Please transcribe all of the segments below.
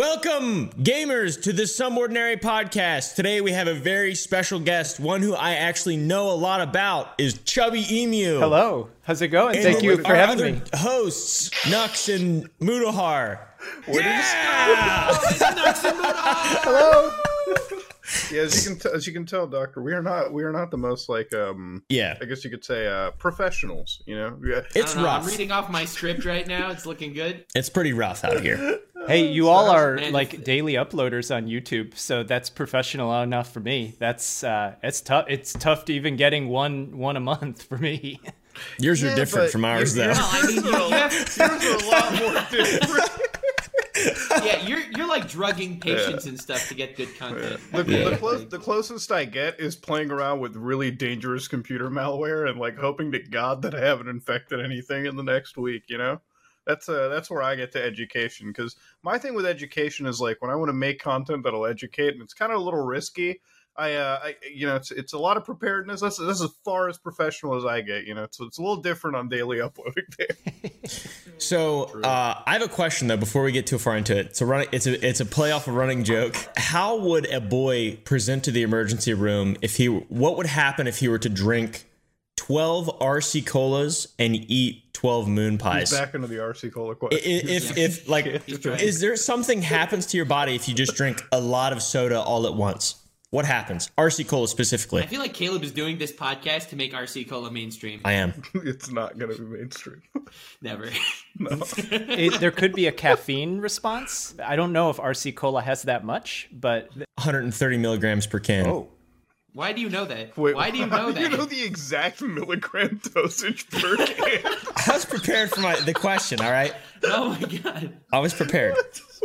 Welcome, gamers, to the Some Ordinary podcast. Today we have a very special guest, one who I actually know a lot about, is Chubby Emu. Hello, how's it going? And Thank you for having me. Hosts, Nux and Mutahar. yeah! Is- Hello. Yeah, as you can t- as you can tell, Doctor, we are not we are not the most like um yeah, I guess you could say uh professionals. You know, yeah. it's I don't I'm rough. reading off my script right now. It's looking good. It's pretty rough out here. Hey, you all are Man, like if- daily uploaders on YouTube, so that's professional enough for me. That's uh, it's tough. It's tough to even getting one one a month for me. Yours are different from ours, you- though. No, I mean, you, you Yours are a lot more different. Yeah, you're you're like drugging patients and stuff to get good content. The, Yeah. the, close, the closest I get is playing around with really dangerous computer malware and like hoping to God that I haven't infected anything in the next week. You know, that's uh that's where I get to education because my thing with education is like when I want to make content that'll educate and it's kind of a little risky. I, uh, I, you know, it's it's a lot of preparedness. That's, that's as far as professional as I get. You know, so it's a little different on daily uploading there. So uh, I have a question though before we get too far into it. So running. It's a it's a play off a running joke. How would a boy present to the emergency room if he? What would happen if he were to drink twelve RC colas and eat twelve moon pies? Back into the RC Cola question. If if like, is there something happens to your body if you just drink a lot of soda all at once? What happens? RC cola specifically. I feel like Caleb is doing this podcast to make RC Cola mainstream. I am. it's not going to be mainstream. Never. no. It, there could be a caffeine response. I don't know if RC Cola has that much, but 130 milligrams per can. oh, Why do you know that? Wait, Why do you know do that? You know the exact milligram dosage per can. I was prepared for my the question. All right, oh my god. I was prepared.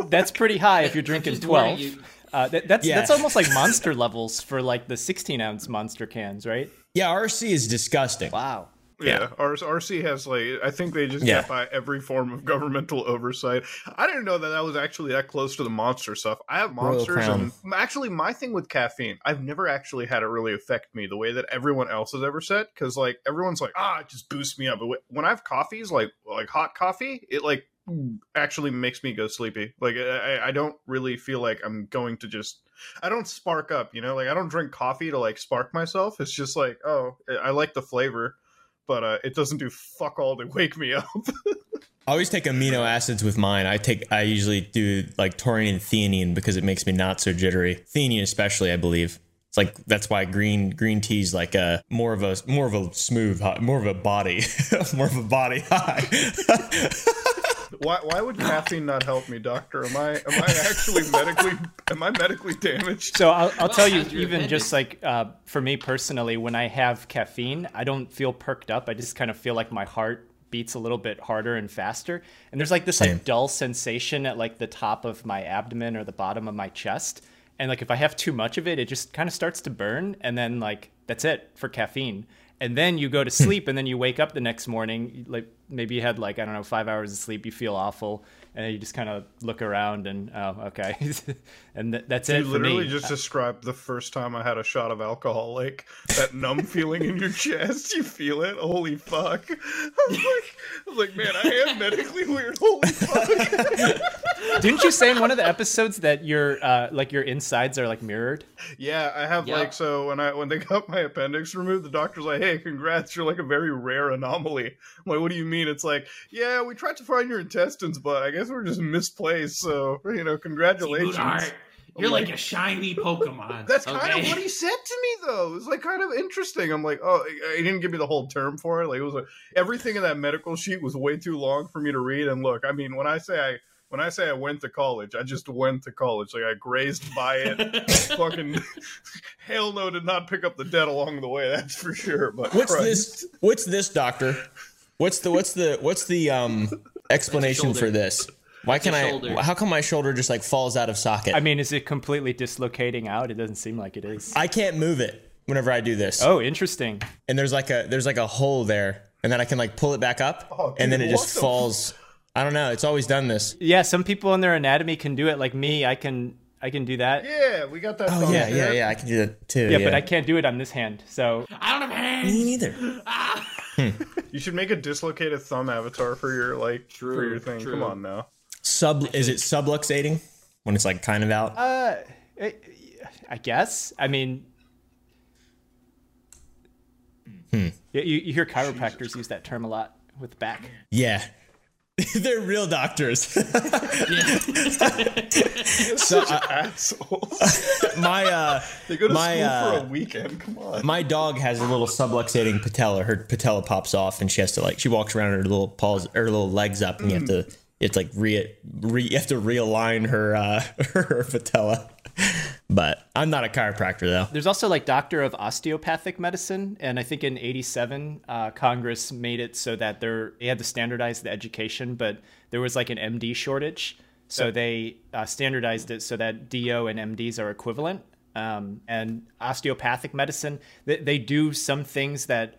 that's pretty high if you're drinking Just warning twelve. you. Uh, that, that's Yeah. that's almost like monster levels for like the 16 ounce monster cans, right? Yeah, RC is disgusting. Wow. yeah, R- RC has like I think they just Yeah. get by every form of governmental oversight. I didn't know that that was actually that close to the monster stuff. I have monsters, and actually my thing with caffeine, I've never actually had it really affect me the way that everyone else has ever said. Because like everyone's like, ah, it just boosts me up. But when I have coffees, like like hot coffee, it like actually makes me go sleepy. Like I, I don't really feel like I'm going to just. I don't spark up, you know. Like I don't drink coffee to like spark myself. It's just like, oh, I like the flavor, but uh, it doesn't do fuck all to wake me up. I always take amino acids with mine. I take I usually do like taurine and theanine because it makes me not so jittery. Theanine especially, I believe. It's like that's why green green tea's like a more of a more of a smooth more of a body more of a body high. why? Why would caffeine not help me, doctor? Am I am I actually medically am I medically damaged? So I'll, I'll tell you, how's your even just like uh, for me personally, when I have caffeine, I don't feel perked up. I just kind of feel like my heart beats a little bit harder and faster. And there's like this Same. like dull sensation at like the top of my abdomen or the bottom of my chest. And like if I have too much of it, it just kind of starts to burn. And then like that's it for caffeine. And then you go to sleep, and then you wake up the next morning. Like maybe you had like I don't know five hours of sleep. You feel awful, and then you just kind of look around and oh okay, and th- that's it. You for literally me. just described the first time I had a shot of alcohol, like that numb feeling in your chest. You feel it? Holy fuck! I was like, I was like, man, I am medically weird. Holy fuck! Didn't you say in one of the episodes that your uh, like your insides are like mirrored? Yeah, I have Yep. like so when I when they got my appendix removed, the doctor's like, "Hey, congrats, you're like a very rare anomaly." I'm like, "What do you mean?" It's like, "Yeah, we tried to find your intestines, but I guess we're just misplaced." So you know, congratulations. You're like, like- a shiny Pokemon. That's kind of what he said to me, though. It was like kind of interesting. I'm like, oh, he didn't give me the whole term for it. Like it was like everything in that medical sheet was way too long for me to read. And look, I mean, when I say I when I say I went to college, I just went to college. Like I grazed by it. Fucking hell no, did not pick up the debt along the way. That's for sure. But What's Christ. this? What's this, doctor? What's the what's the what's the um explanation for this? Why can I? shoulder. How come my shoulder just like falls out of socket? I mean, is it completely dislocating out? It doesn't seem like it is. I can't move it whenever I do this. Oh, interesting. and there's like a there's like a hole there, and then I can like pull it back up, Oh, and then it just the falls. I don't know. It's always done this. Yeah, some people in their anatomy can do it. Like me, I can I can do that. Yeah, Yeah, we got that. Oh yeah, yeah, there. yeah. I can do that too. Yeah, but I can't do it on this hand. So I don't have hands. Me neither. Ah. You should make a dislocated thumb avatar for your like for your thing. true. Come on now. Sub is it subluxating? when it's like kind of out? Uh, I- I guess. I mean, Hmm. you, you hear chiropractors use that term a lot with back. Yeah. They're real doctors. Yeah. so uh, Assholes. my uh They go to My, school uh, for a weekend. Come on. my dog has a little subluxating patella. Her patella pops off, and she has to like she walks around her little paws, her little legs up, and you have to it's like re, re you have to realign her uh her patella. But I'm not a chiropractor though. There's also like doctor of osteopathic medicine, and I think in '87 uh, Congress made it so that they're, they had to standardize the education, but there was like an MD shortage, so they uh, standardized it so that DO and MDs are equivalent. Um, and osteopathic medicine, they, they do some things that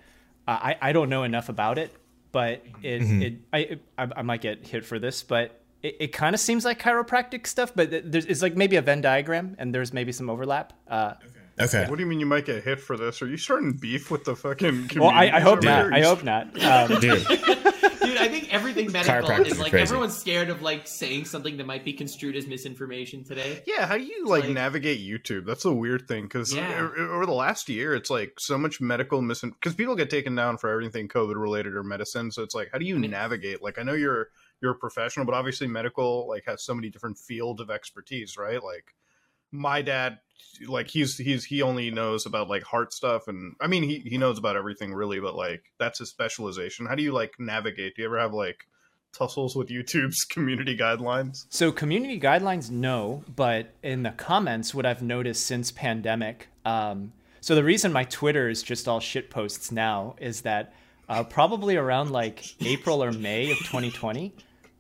uh, I I don't know enough about it, but it it I, I I might get hit for this, but it, it kind of seems like chiropractic stuff, but there's it's like maybe a Venn diagram, and there's maybe some overlap. Uh, Okay. What do you mean you might get hit for this? Are you starting beef with the fucking? well, I, I hope over here? not. I hope not. Um, Dude, Dude, I think everything medical is like crazy. everyone's scared of like saying something that might be construed as misinformation today. Yeah, how do you like, like- navigate YouTube? That's a weird thing because Yeah. over the last year, it's like so much medical misin because people get taken down for everything COVID related or medicine. So it's like, how do you mean- navigate? Like, I know you're you're a professional, but obviously medical like has so many different fields of expertise, right? Like, my dad, like he's he's he only knows about like heart stuff, and I mean he he knows about everything really, but like that's his specialization. How do you like navigate? Do you ever have like tussles with YouTube's community guidelines? So community guidelines, no, but in the comments, what I've noticed since pandemic. Um, so the reason my Twitter is just all shit posts now is that uh, probably around like April or May of 2020,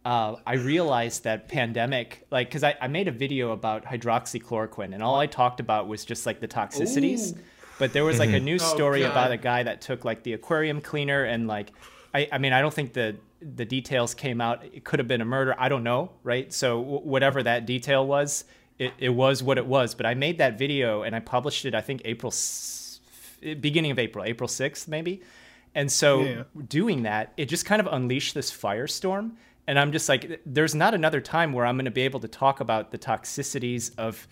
uh, I realized that pandemic, like, because I, I made a video about hydroxychloroquine, and all I talked about was just like the toxicities. Ooh. But there was like a news Oh, story about a guy that took like the aquarium cleaner and like I, I mean I don't think the the details came out. It could have been a murder. I don't know, right? So w- whatever that detail was, it, it was what it was. But I made that video and I published it. I think April s- beginning of April, April sixth maybe. And so Yeah. doing that, it just kind of unleashed this firestorm. And I'm just like, there's not another time where I'm going to be able to talk about the toxicities of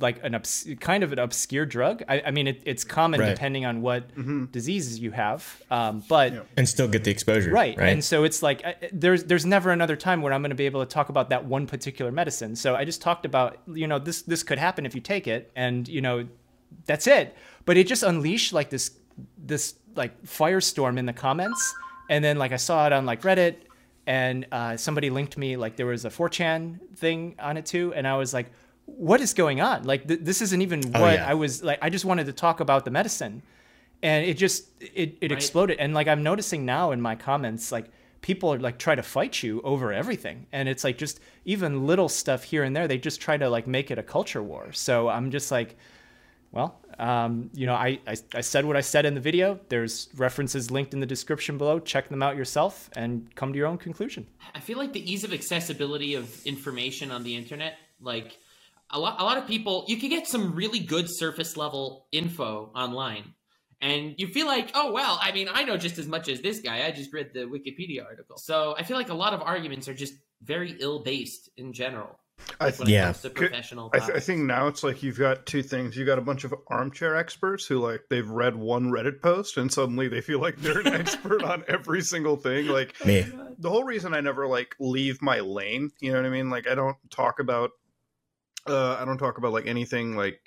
like an obs- kind of an obscure drug. I, I mean, it, it's common Right. depending on what diseases you have, um, but Yeah. and still get the exposure. right. Right. And so it's like uh, there's there's never another time where I'm going to be able to talk about that one particular medicine. So I just talked about you know this this could happen if you take it, and you know that's it. But it just unleashed like this this like firestorm in the comments, and then like I saw it on like Reddit, and uh, somebody linked me like there was a 4chan thing on it too, and I was like, what is going on? Like th- this isn't even Oh, what yeah. I was like. I just wanted to talk about the medicine, and it just it, it Right. exploded. And like I'm noticing now in my comments, like people are like try to fight you over everything, and it's like just even little stuff here and there. They just try to like make it a culture war. So I'm just like well, um, you know, I, I, I said what I said in the video. There's references linked in the description below. Check them out yourself and come to your own conclusion. I feel like the ease of accessibility of information on the internet, like a lot, a lot of people, you can get some really good surface level info online, and you feel like, oh well, I mean, I know just as much as this guy. I just read the Wikipedia article, so I feel like a lot of arguments are just very ill based in general. I when Yeah. professional I, th- I think now it's like you've got two things. You've got a bunch of armchair experts who like they've read one Reddit post and suddenly they feel like they're an expert on every single thing. Like Me. the whole reason I never like leave my lane, you know what I mean? Like I don't talk about uh I don't talk about like anything like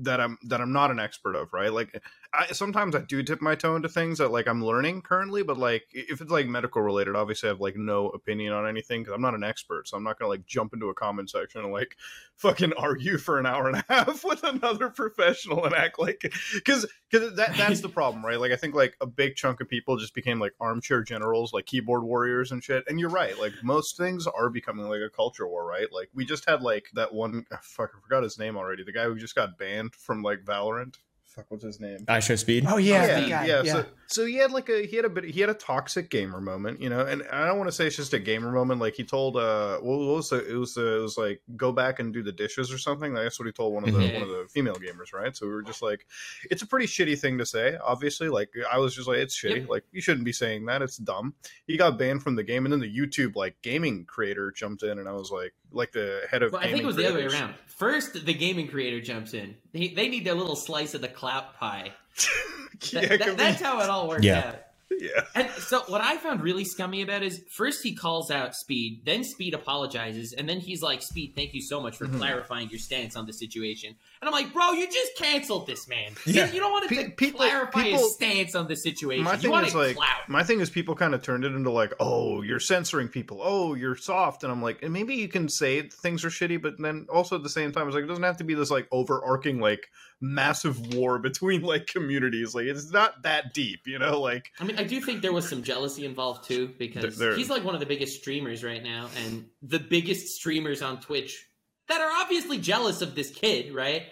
that I'm that I'm not an expert of, right? Like I sometimes I do tip my toe into things that like I'm learning currently, but like if it's like medical related, obviously I have like no opinion on anything because I'm not an expert, so I'm not gonna like jump into a comment section and like fucking argue for an hour and a half with another professional and act like because because that that's the problem, right? Like I think like a big chunk of people just became like armchair generals, like keyboard warriors and shit. And you're right, like most things are becoming like a culture war, right? Like we just had like that one ah, fuck, I forgot his name already. The guy who just got banned from like Valorant. Fuck, what's his name? I show speed. Oh yeah, that yeah. guy, So, so he had like a he had a bit he had a toxic gamer moment, you know, and I don't want to say it's just a gamer moment. Like he told, uh, what was it? It was uh, it was like go back and do the dishes or something. That's what he told one of the Mhm. one of the female gamers, right? So we were just like, it's a pretty shitty thing to say. Obviously, like I was just like, it's shitty. Yep. Like you shouldn't be saying that. It's dumb. He got banned from the game, and then the YouTube like gaming creator jumped in, and I was like, like the head of. Well, I think it was the other way around. First, the gaming creator jumps in. They, they need their little slice of the clout pie. yeah, That- that- that's how it all worked Yeah. out. yeah. And so what I found really scummy about is first he calls out Speed, then Speed apologizes, and then he's like, "Speed, thank you so much for Mm-hmm. clarifying your stance on the situation." And I'm like, "Bro, you just canceled this man. Yeah. You, you don't want Pe- to people- clarify people- his stance on the situation. My you thing want is like, clout." my thing is people kind of turned it into like, oh, you're censoring people. Oh, you're soft, and I'm like, and maybe you can say things are shitty, but then also at the same time, it's like it doesn't have to be this like overarching like massive war between like communities. Like it's not that deep, you know? Like I mean, I do think there was some jealousy involved too, because There- there- he's like one of the biggest streamers right now, and the biggest streamers on Twitch that are obviously jealous of this kid, right?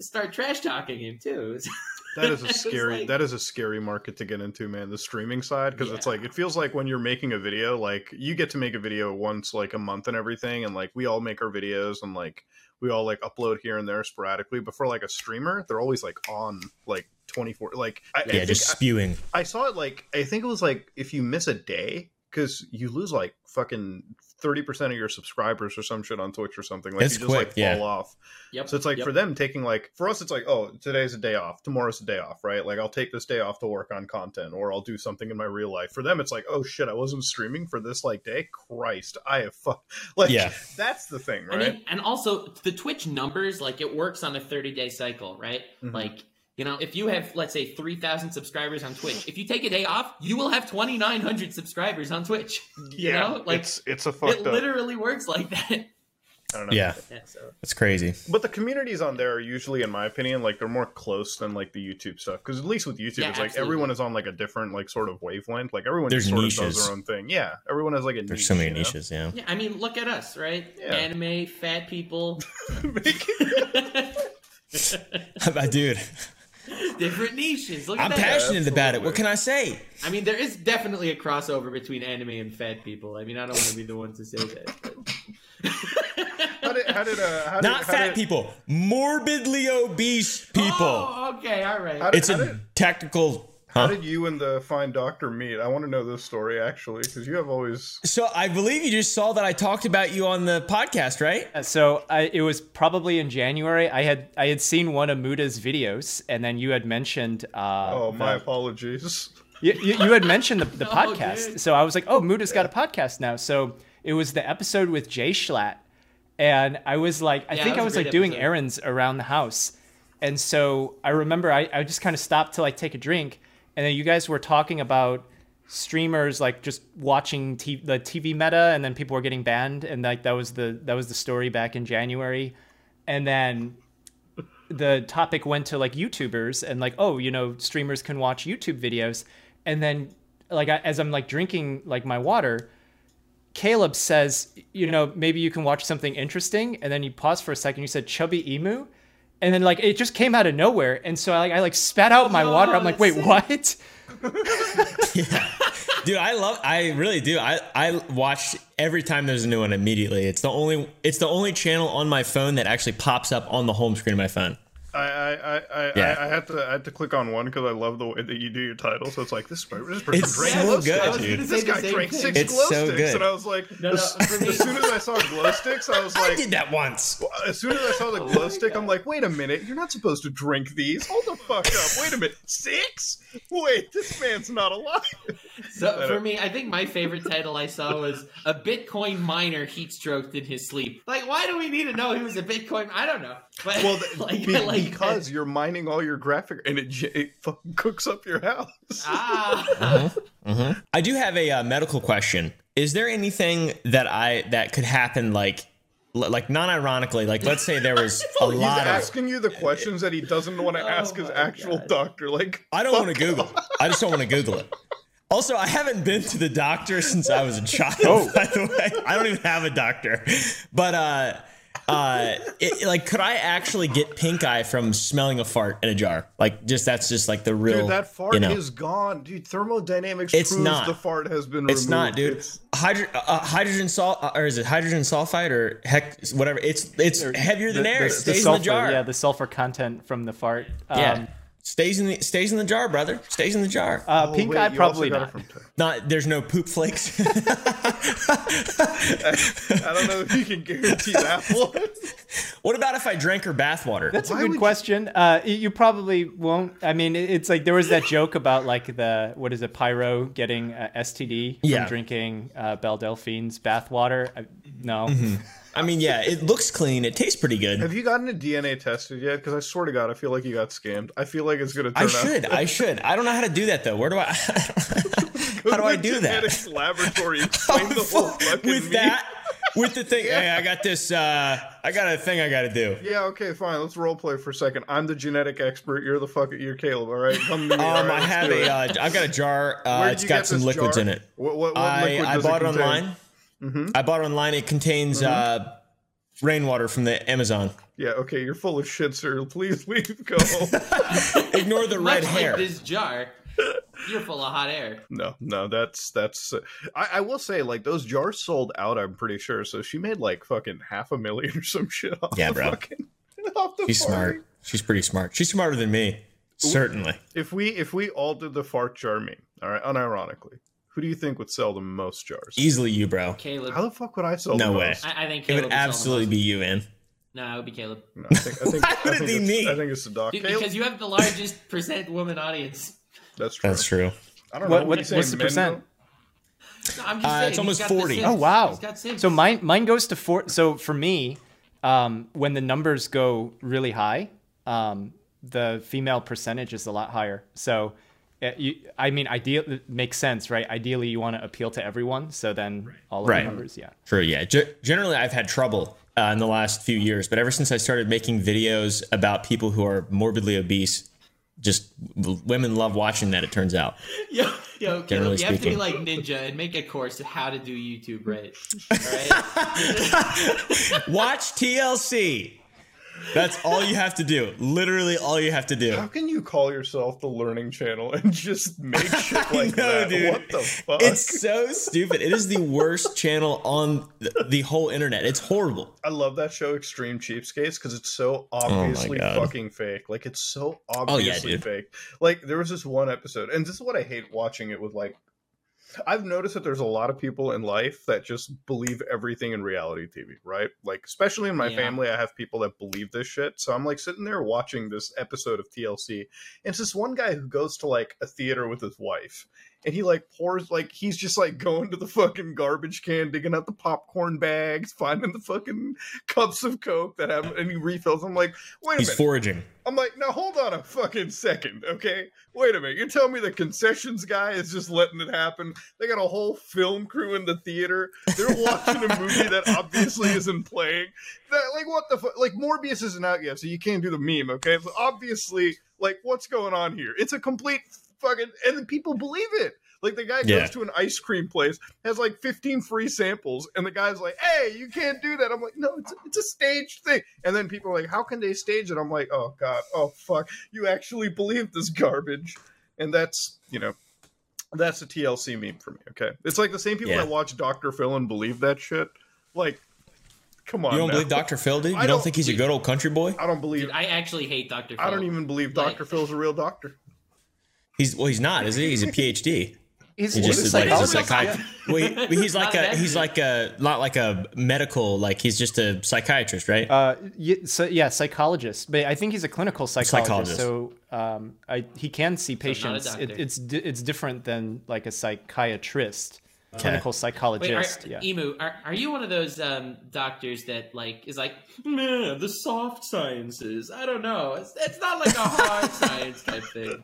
Start trash talking him too. that is a scary like- that is a scary market to get into man the streaming side because it's like it feels like when you're making a video like you get to make a video once like a month and everything and like we all make our videos and like we all like upload here and there sporadically but for like a streamer they're always like on like 24 like I, I Yeah, think just I- spewing. I saw it like I think it was like if you miss a day because you lose like fucking thirty percent of your subscribers or some shit on Twitch or something. Like It's you just quick, like yeah. fall off. Yep. So it's like yep. for them taking like for us it's like oh today's a day off tomorrow's a day off right like I'll take this day off to work on content or I'll do something in my real life. For them it's like oh shit I wasn't streaming for this like day. Christ I have fuck like Yeah. that's the thing I right. mean, and also the Twitch numbers, like it works on a 30 day cycle, right? Mhm. Like, you know, if you have, let's say, 3,000 subscribers on Twitch, if you take a day off, you will have 2,900 subscribers on Twitch. You yeah, know, like it's it's a fucked it up. literally works like that. I don't know. Yeah, Yeah, so. that's crazy. But the communities on there are usually, in my opinion, like they're more close than like the YouTube stuff. Because at least with YouTube, Yeah, it's like absolutely. everyone is on like a different like sort of wavelength. Like everyone There's just sort of does their own thing. Yeah, everyone has like a There's niche, so many you know? niches. Yeah. Yeah, I mean, look at us, right? Yeah. Anime, fat people, Dude, different niches. Look at I'm that. passionate about it. What can I say? I mean, there is definitely a crossover between anime and fat people. I mean, I don't want to be the one to say that. But... How did how did uh, how Not how fat did, people, morbidly obese people. Oh, okay, all right. How did, it's how a did, tactical. how did you and the fine doctor meet? I want to know this story actually because you have always So I believe you just saw that I talked about you on the podcast, right? So I, it was probably in January. I had I had seen one of Muta's videos, and then you had mentioned. Uh, oh my the- apologies. you, you, you had mentioned the, the No, podcast. dude. So I was like, oh, Muta's got a podcast now. So it was the episode with JSchlatt. And I was like, I Yeah, think that I was was like great doing errands around the house. And so I remember I, I just kind of stopped to like take a drink. And then you guys were talking about streamers like just watching t- the TV meta and then people were getting banned. And like that was the that was the story back in January. And then the topic went to like YouTubers and like, oh, you know, streamers can watch YouTube videos. And then like I, as I'm like drinking like my water, Caleb says, you know, maybe you can watch something interesting. And then you pause for a second. You said chubby emu. And then like it just came out of nowhere. And so I like I like spat out my Oh, water. I'm like, wait, oh, that's what? Dude, I love I really do. I I watch every time there's a new one immediately. It's the only it's the only channel on my phone that actually pops up on the home screen of my phone. I I I, I, Yeah. I, I had to I had to click on one because I love the way that you do your title. So it's like this, this person It's drank so glow good, sticks. Dude. This guy same drank six It's glow so sticks, good. and I was like, No, no, as, as soon as I saw glow sticks, I was like, I did that once. as soon as I saw the oh glow stick, I'm like, wait a minute, you're not supposed to drink these. Hold the fuck up. Wait a minute, six? Wait, this man's not alive. So for uh, me, I think my favorite title I saw was a Bitcoin miner heat stroked in his sleep. Like, why do we need to know he was a Bitcoin? I don't know. But Well, th- like, be- like because you're mining all your graphic, and it, it fucking cooks up your house. ah, I do have a uh, medical question. Is there anything that I that could happen like like non-ironically like let's say there was a He's lot of asking you the questions that he doesn't want to Oh ask his actual God. doctor. Like, I don't want to Google. off. I just don't want to Google it. Also, I haven't been to the doctor since I was a child. Oh. By the way, I don't even have a doctor. But uh, uh, it, like, could I actually get pink eye from smelling a fart in a jar? Like, just that's just like the real. Dude, that fart you know. is gone. Dude, thermodynamics It's proves not. the fart has been It's removed. not, dude. It's- Hydro, uh, hydrogen salt, uh, or is it hydrogen sulfide, or heck, whatever? It's it's heavier than air. It the sulfur, in the jar. Yeah, the sulfur content from the fart. Um, Yeah. Stays in the stays in the jar, brother. Stays in the jar. Uh, Oh, pink wait, eye, probably not. it from Ty- Not there's no poop flakes. I don't know if you can guarantee that one. what about if I drank her bathwater? That's a Why would good you- question. Uh, you probably won't. I mean, it's like there was that joke about like the what is it, Pyro getting uh, STD from Yeah. drinking uh, Belle Delphine's bathwater. I, no, Mm-hmm. I mean, yeah, it looks clean. It tastes pretty good. Have you gotten a DNA tested yet? Because I swear to God, I feel like you got scammed. I feel like it's gonna turn I out. should. I should. I don't know how to do that though. Where do I? how do I do that? Laboratory. Explain the whole fucking with that, with the thing. Hey, I got this. Uh, I got a thing I got to do. Yeah, okay, fine. Let's role play for a second. I'm the genetic expert. You're the fucking you're Caleb. All right, come to me. Um, right, I have a. it. Uh, I've got a jar. Uh, it's got some liquids jar? in it. What, what, what I, liquid I bought it contain? online. I bought online. It contains uh, rainwater from the Amazon. Yeah, okay, you're full of shit, sir. Please leave. Go. Ignore the red Much hair. like this jar, you're full of hot air. no, no, that's that's. Uh, I, I will say, like those jars sold out. I'm pretty sure. So she made like fucking half a million or some shit off. Yeah, the bro. Fucking, off the She's party. smart. She's pretty smart. She's smarter than me. Certainly. If we if we all did the fart jar meme, all right, unironically, who do you think would sell the most jars? Easily you, bro. Caleb. How the fuck would I sell? No the way. Most? I, I think It Caleb would would sell the absolutely most. be you, man. No, it would be Caleb. No, I think I think, Why would I it be it's- me? I think it's the doc. Dude, Caleb? because you have the largest percent woman audience. That's true. That's true. I don't What- know. what- are what's the percent? No, I'm just Uh, saying, it's almost 40. Oh wow! He's got Sims. So mine mine goes to four. So for me, um, when the numbers go really high, um, the female percentage is a lot higher. So, you, I mean, ideal it makes sense, right? Ideally, you want to appeal to everyone. So then all of Right. the numbers, yeah. True, yeah. Ge- generally, I've had trouble uh, in the last few years, but ever since I started making videos about people who are morbidly obese, just w- women love watching that. It turns out. Yo, yo, Generally Caleb, you have to be like Ninja and make a course of how to do YouTube right. All right? Watch TLC. That's all you have to do. Literally, all you have to do. How can you call yourself the Learning Channel and just make shit like know, that? dude. What the fuck? It's so stupid. It is the worst channel on the whole internet. It's horrible. I love that show, Extreme Cheapskates, because it's so oh obviously Oh Oh, fucking fake. Like it's so oh, obviously dude. fake. Like there was this one episode, and this is what I hate watching it with. Like, I've noticed that there's a lot of people in life that just believe everything in reality TV, right? Like, especially in my Yeah. family, I have people that believe this shit. So I'm like sitting there watching this episode of TLC, and it's this one guy who goes to like a theater with his wife, and he like pours like he's just like going to the fucking garbage can, digging out the popcorn bags, finding the fucking cups of coke that have and he refills. I'm like, wait a He's minute. He's foraging. I'm like, now hold on a fucking second, okay? Wait a minute. You're telling me the concessions guy is just letting it happen? They got a whole film crew in the theater. They're watching a movie that obviously isn't playing. That, like, what the fuck? Like, Morbius isn't out yet, so you can't do the meme, okay? But obviously, like, what's going on here? It's a complete fucking. And then people believe it. Like, the guy Yeah. goes to an ice cream place, has like 15 free samples, and the guy's like, hey, you can't do that. I'm like, no, it's, it's a staged thing. And then people are like, how can they stage it? I'm like, oh, God, oh, fuck. You actually believe this garbage. And that's, you know, that's a TLC meme for me, okay? It's like the same people Yeah. that watch Dr. Phil and believe that shit. Like, come on. You don't now. believe Dr. Phil, dude? You I don't, don't- think he's a good old country boy? I don't believe. Dude, I actually hate Dr. Phil. I don't even believe Like- Dr. Phil's a real doctor. He's well, he's not, is he? He's a PhD. He's, He he's just a like he's a psychologist. psychiatrist. Well, he- he's like Not a he's like a not like a medical like he's just a psychiatrist, right? Uh, yeah, so yeah, psychologist, but I think he's a clinical psychologist. Psychologist. So um, I, he can see patients. doctor. it, it's it's different than like a psychiatrist, clinical psychologist. Wait, are, yeah. Emu, are, are you one of those um, doctors that like is like, man, the soft sciences? I don't know. It's, it's not like a hard science type thing.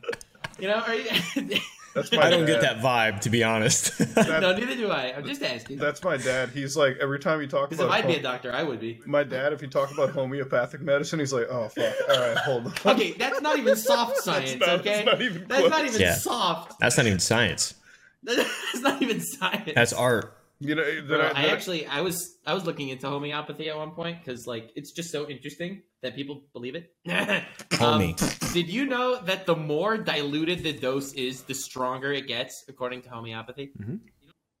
You know? Are you? That's my I don't get that vibe, to be honest. no, neither do I. I'm just asking. That's my dad. He's like, every time you talk Because if about. I'd be a doctor, I would be. my dad, if you talk about homeopathic medicine, he's like, "Oh fuck! All right, hold on." Okay, that's not even soft science. not- it's okay, not even that's not even Yeah. soft. That's not even science. That's not even science. That's art. You know, then Bro, I, I actually I was I was looking into homeopathy at one point because like it's just so interesting that people believe it. Homie. Um, did you know that the more diluted the dose is, the stronger it gets, according to homeopathy?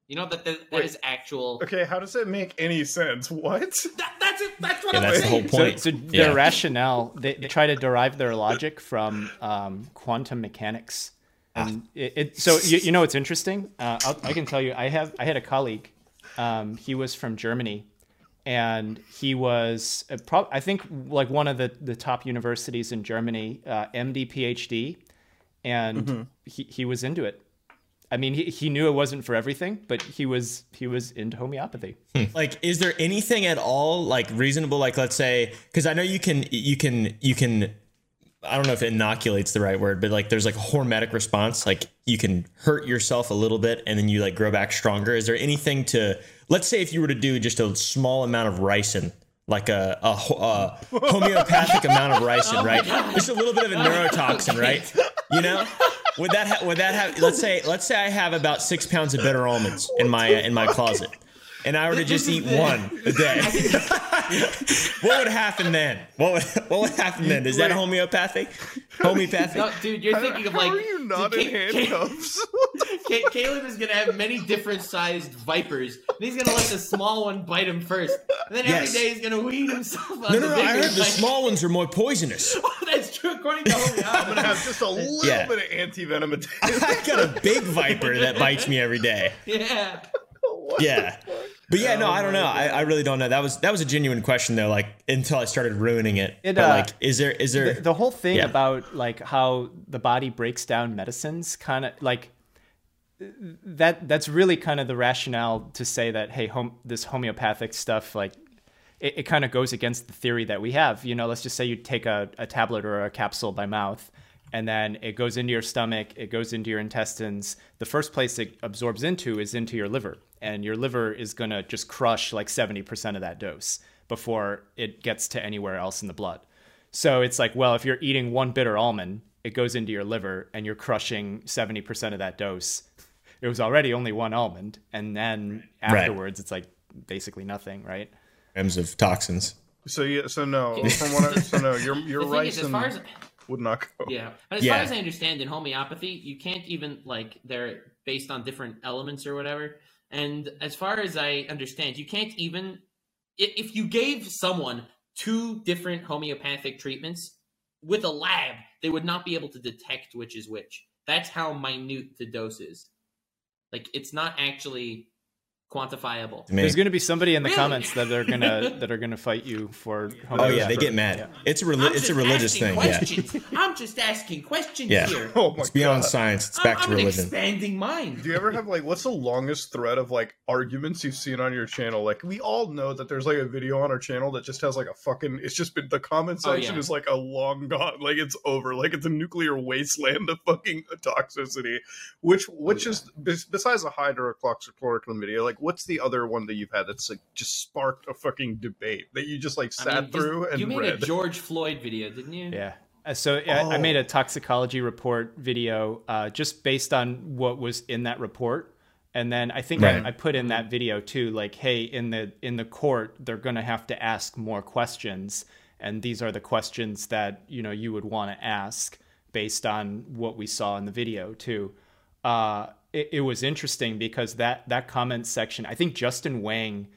You know that that, that Wait. is actual. Okay, how does that make any sense? What? That, that's it. That's what Yeah, I'm that's the saying. whole point. So, so Yeah. their rationale, they, they try to derive their logic from um, quantum mechanics. And it, it, so you, you know it's interesting. Uh, I'll, I can tell you, I have I had a colleague. Um, he was from Germany, and he was a prob- I think like one of the the top universities in Germany, uh, MD PhD, and he, he was into it. I mean, he, he knew it wasn't for everything, but he was he was into homeopathy. like is there anything at all like reasonable like let's say because i know you can you can you can i don't know if inoculates the right word but like there's like a hormetic response like you can hurt yourself a little bit and then you like grow back stronger. Is there anything to let's say if you were to do just a small amount of ricin like a, a, a homeopathic amount of ricin right? Just a little bit of a neurotoxin right? You know? Would that ha- would that have let's say let's say i have about six pounds of bitter almonds in my uh, in my closet and I were to just eat one a day, what would happen then? What would, what would happen then? Is that homeopathic? Homeopathic? No, dude, you're thinking of how like. are you not dude, in Ca- Ca- handcuffs? Ca- Caleb is gonna have many different sized vipers, and he's gonna let the small one bite him first, and then Yes. every day he's gonna wean himself on No, the no, no. I heard the like- small ones are more poisonous. That's true according to I'm gonna have just a little Yeah. bit of anti venom. Attack. I've got a big viper that bites me every day. yeah. Yeah. But yeah, no, I don't know. I, I really don't know. That was that was a genuine question though. Like until I started ruining it. It, but uh, like, is there is there? the, the whole thing Yeah. about like how the body breaks down medicines kind of like that that's really kind of the rationale to say that hey home this homeopathic stuff like it, it kind of goes against the theory that we have you know let's just say you take a, a tablet or a capsule by mouth and then it goes into your stomach it goes into your intestines the first place it absorbs into is into your liver and your liver is going to just crush like 70% of that dose before it gets to anywhere else in the blood so it's like, well, if you're eating one bitter almond, it goes into your liver and you're crushing 70% of that dose. It was already only one almond. And then Right. afterwards, it's like basically nothing, right? grams of toxins. So yeah, so no, from what I, so no, you're you're right. is, as far as would not go. yeah, but as Yeah. far as I understand in homeopathy, you can't even like they're based on different elements or whatever. And as far as I understand, you can't even if you gave someone two different homeopathic treatments with a lab, they would not be able to detect which is which. That's how minute the dose is. Like it's not actually quantifiable. Me. There's going to be somebody in the Really? comments that are going to that are going to fight you for Oh yeah, they get mad. Yeah. It's a I'm reli- it's a religious asking thing. Yeah. I'm just asking questions Yeah. here. Oh my It's beyond god. science. It's I'm- back I'm to an religion. expanding mind. Do you ever have like what's the longest thread of like arguments you've seen on your channel? Like we all know that there's like a video on our channel that just has like a fucking it's just been the comment Oh, section yeah. is like a long gone like it's over like it's a nuclear wasteland of fucking toxicity. Which which oh, yeah. is bes- besides the hydroxychlorochlamydia, like what's the other one that you've had that's like just sparked a fucking debate that you just like I sat mean, you- through and you made read? a George Floyd video, didn't you? Yeah. Uh, So I, I Oh. made a toxicology report video uh, just based on what was in that report, and then I think Right. I, I put in that video too, like, hey, in the in the court, they're gonna have to ask more questions, and these are the questions that you know you would want to ask based on what we saw in the video too. Uh, it, it was interesting because that that comment section, I think Justin Wang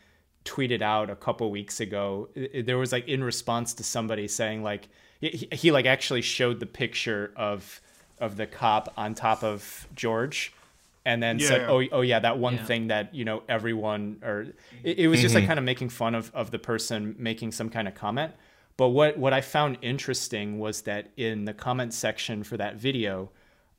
tweeted out a couple weeks ago i- i- there was like in response to somebody saying like he, he like actually showed the picture of of the cop on top of george and then said Yeah. oh oh yeah that one Yeah. thing that you know everyone or it, it was just like mm-hmm. kind of making fun of of the person making some kind of comment but what what i found interesting was that in the comment section for that video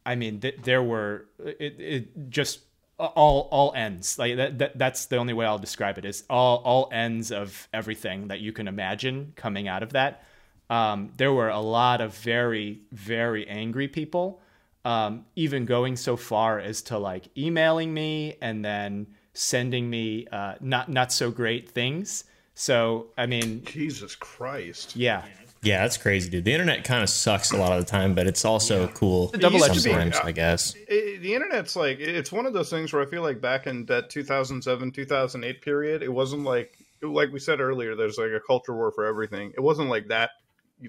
I mean, th- there were it, it just all all ends like that, that. That's the only way I'll describe it is all all ends of everything that you can imagine coming out of that. Um, there were a lot of very very angry people, um, even going so far as to like emailing me and then sending me uh, not not so great things. So I mean, Jesus Christ. yeah, Yeah, that's crazy, dude. The internet kind of sucks a lot of the time, but it's also cool a double-edged sword. sometimes, Yeah. I guess. it, the internet's like it's one of those things where I feel like back in that 2007 2008 period, it wasn't like like we said earlier. There's like a culture war for everything. It wasn't like that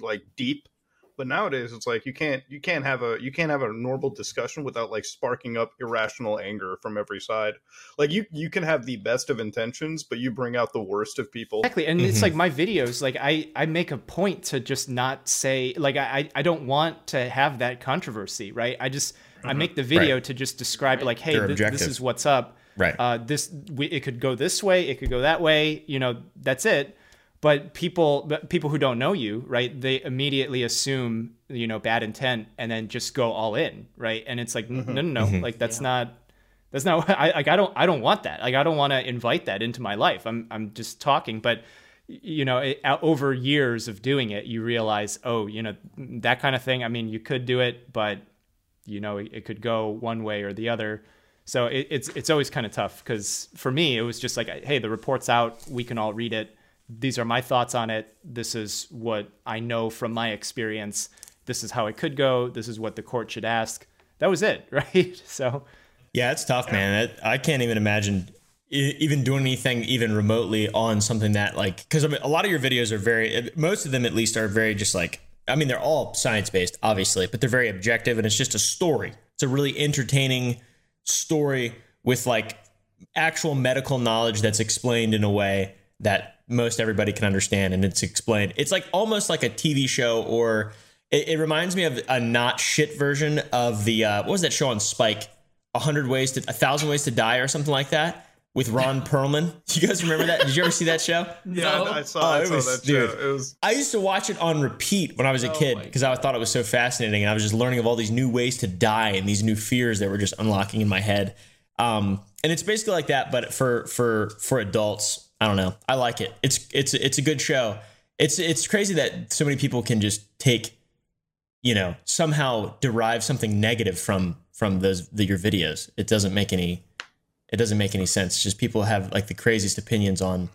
like deep, But nowadays, it's like you can't you can't have a you can't have a normal discussion without like sparking up irrational anger from every side. Like you you can have the best of intentions, but you bring out the worst of people. Exactly, and it's like my videos. Like I I make a point to just not say like I I don't want to have that controversy, right? I just I make the video Right. to just describe like, hey, th- this is what's up. Right. Uh, this we, it could go this way, it could go that way. You know, that's it. But people, people who don't know you, right? They immediately assume you know bad intent and then just go all in, right? And it's like, n- no, no, no, mm-hmm. like that's not that's not I like I don't I don't want that. Like I don't want to invite that into my life. I'm I'm just talking, but you know, it, over years of doing it, you realize, oh, you know, that kind of thing. I mean, you could do it, but you know, it, it could go one way or the other. So it, it's it's always kind of tough because for me, it was just like, hey, the report's out, we can all read it. These are my thoughts on it. This is what I know from my experience. This is how it could go. This is what the court should ask. That was it, right? So Yeah, it's tough, man. I can't even imagine even doing anything even remotely on something that like because I mean, a lot of your videos are very most of them at least are very just like I mean they're all science based obviously, but they're very objective and it's just a story. It's a really entertaining story with like actual medical knowledge that's explained in a way that most everybody can understand and it's explained. It's like almost like a TV show or it, it reminds me of a not shit version of the uh, what was that show on Spike? A hundred ways to a thousand ways to die or something like that with Ron Perlman. You guys remember that? Did you ever see that show? Yeah, No. I saw, Oh, I it saw was- that show. dude. It was I used to watch it on repeat when I was a kid because I thought it was so fascinating, and I was just learning of all these new ways to die and these new fears that were just unlocking in my head. Um, and it's basically like that, but for for for adults. I don't know. I like it. It's it's it's a good show. It's it's crazy that so many people can just take, you know, somehow derive something negative from from those the, your videos. It doesn't make any it doesn't make any sense. It's just people have like the craziest opinions on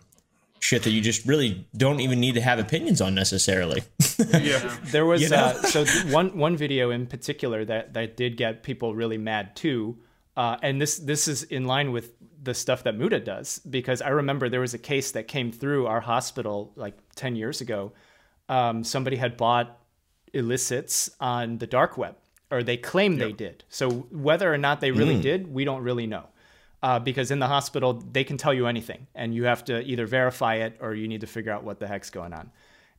shit that you just really don't even need to have opinions on necessarily. yeah. There was You know? uh, so one one video in particular that that did get people really mad too, uh, and this this is in line with the stuff that Muta does because I remember there was a case that came through our hospital like ten years ago. Um, somebody had bought illicits on the dark web, or they claim they did. So whether or not they really did, we don't really know. Uh, because in the hospital, they can tell you anything, and you have to either verify it or you need to figure out what the heck's going on.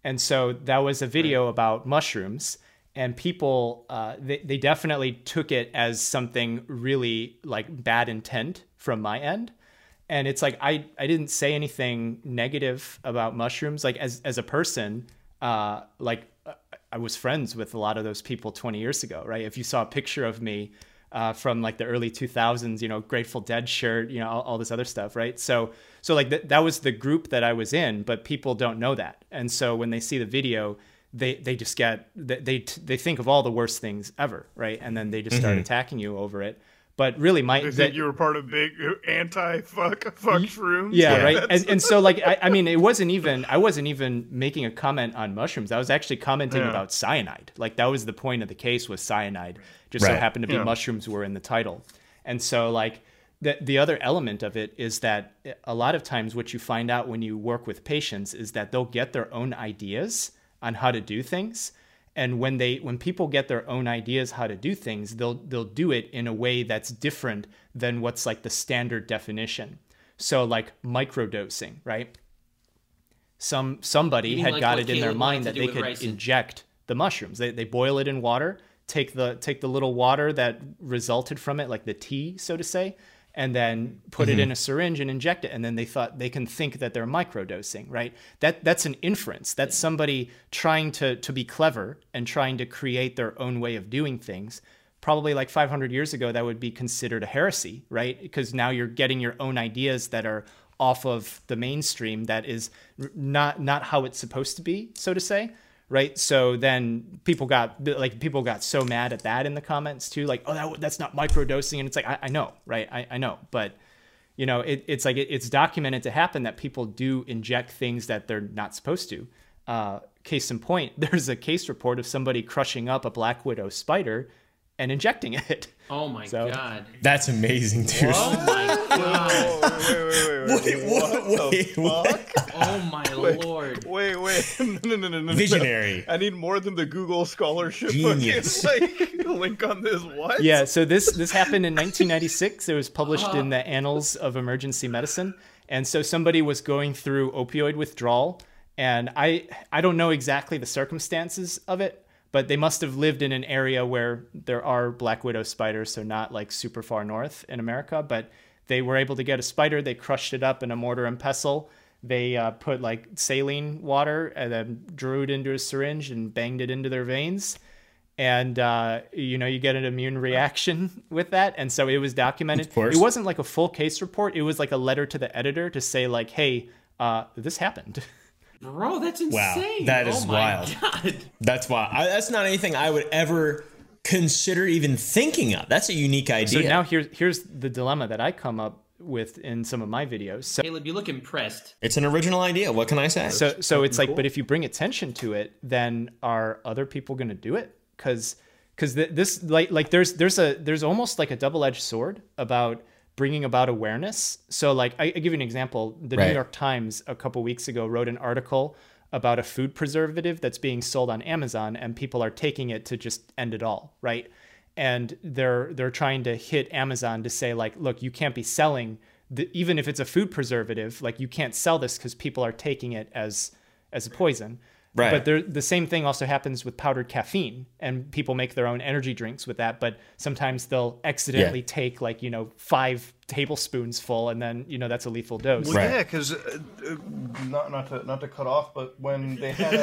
And so that was a video about mushrooms, and people uh, they they definitely took it as something really like bad intent from my end. And it's like I I didn't say anything negative about mushrooms. Like as as a person, uh, like I was friends with a lot of those people 20 years ago, right? If you saw a picture of me uh, from like the early 2000s, you know, Grateful Dead shirt, you know, all, all this other stuff, right? So, so like th- that was the group that I was in, but people don't know that, and so when they see the video, they they just get they they, they think of all the worst things ever, right? And then they just start attacking you over it. But really, my I that- you were part of big anti fuck fuck shrooms. yeah, Yeah. right. And, and so like I, I mean, it wasn't even I wasn't even making a comment on mushrooms. I was actually commenting Yeah. about cyanide. Like that was the point of the case was cyanide. Just so happened to be Yeah. mushrooms were in the title. And so like the the other element of it is that a lot of times what you find out when you work with patients is that they'll get their own ideas on how to do things and when they when people get their own ideas how to do things they'll they'll do it in a way that's different than what's like the standard definition. So like microdosing right? Some somebody had like got it in their mind that they could ricin? inject the mushrooms. They, they boil it in water take the take the little water that resulted from it like the tea so to say and then put it mm-hmm. in a syringe and inject it and then they thought they can think that they're microdosing right? That that's an inference. That's somebody trying to to be clever and trying to create their own way of doing things. Probably like 500 years ago that would be considered a heresy right? Because now you're getting your own ideas that are off of the mainstream that is not not how it's supposed to be so to say right? So then people got like people got so mad at that in the comments too like oh that, that's not microdosing and it's like i, I know right? I, I know but you know it, it's like it, it's documented to happen that people do inject things that they're not supposed to. Uh, case in point there's a case report of somebody crushing up a black widow spider and injecting it Oh my So- god. That's amazing, dude. Oh my god. wait, wait, wait, wait, Wait, what? Wait, what? Oh my lord. Wait, wait, no, no, no, no, no. Visionary. I need more than the Google scholarship Genius. fucking, like link on this. What? Yeah, so this this happened in 1996. It was published in the Annals of Emergency Medicine, and so somebody was going through opioid withdrawal, and I I don't know exactly the circumstances of it, but they must have lived in an area where there are black widow spiders, so not like super far north in America, but they were able to get a spider. They crushed it up in a mortar and pestle. They uh, put like saline water and then drew it into a syringe and banged it into their veins and uh, you know you get an immune reaction with that and so it was documented Of course. it wasn't like a full case report it was like a letter to the editor to say like hey uh, this happened Bro, that's Wow, insane. that oh my wild. God. That's why. I, that's not anything I would ever consider even thinking of. That's a unique idea. so now here's here's the dilemma that i come up with in some of my videos so Caleb, you look impressed. it's an original idea. What can I say? so so it's like but if you bring attention to it then are other people going to do it because because this like like there's there's a there's almost like a double-edged sword about bringing about awareness so like i, I give you an example the Right. new york times a couple weeks ago wrote an article about a food preservative that's being sold on amazon and people are taking it to just end it all right and they're they're trying to hit Amazon to say like, look, you can't be selling the, even if it's a food preservative, like you can't sell this because people are taking it as as a poison. Right. But there, the same thing also happens with powdered caffeine, and people make their own energy drinks with that. But sometimes they'll accidentally Yeah. take like you know five tablespoons full, and then you know that's a lethal dose. Well, Right. yeah, because uh, uh, not not to not to cut off, but when they had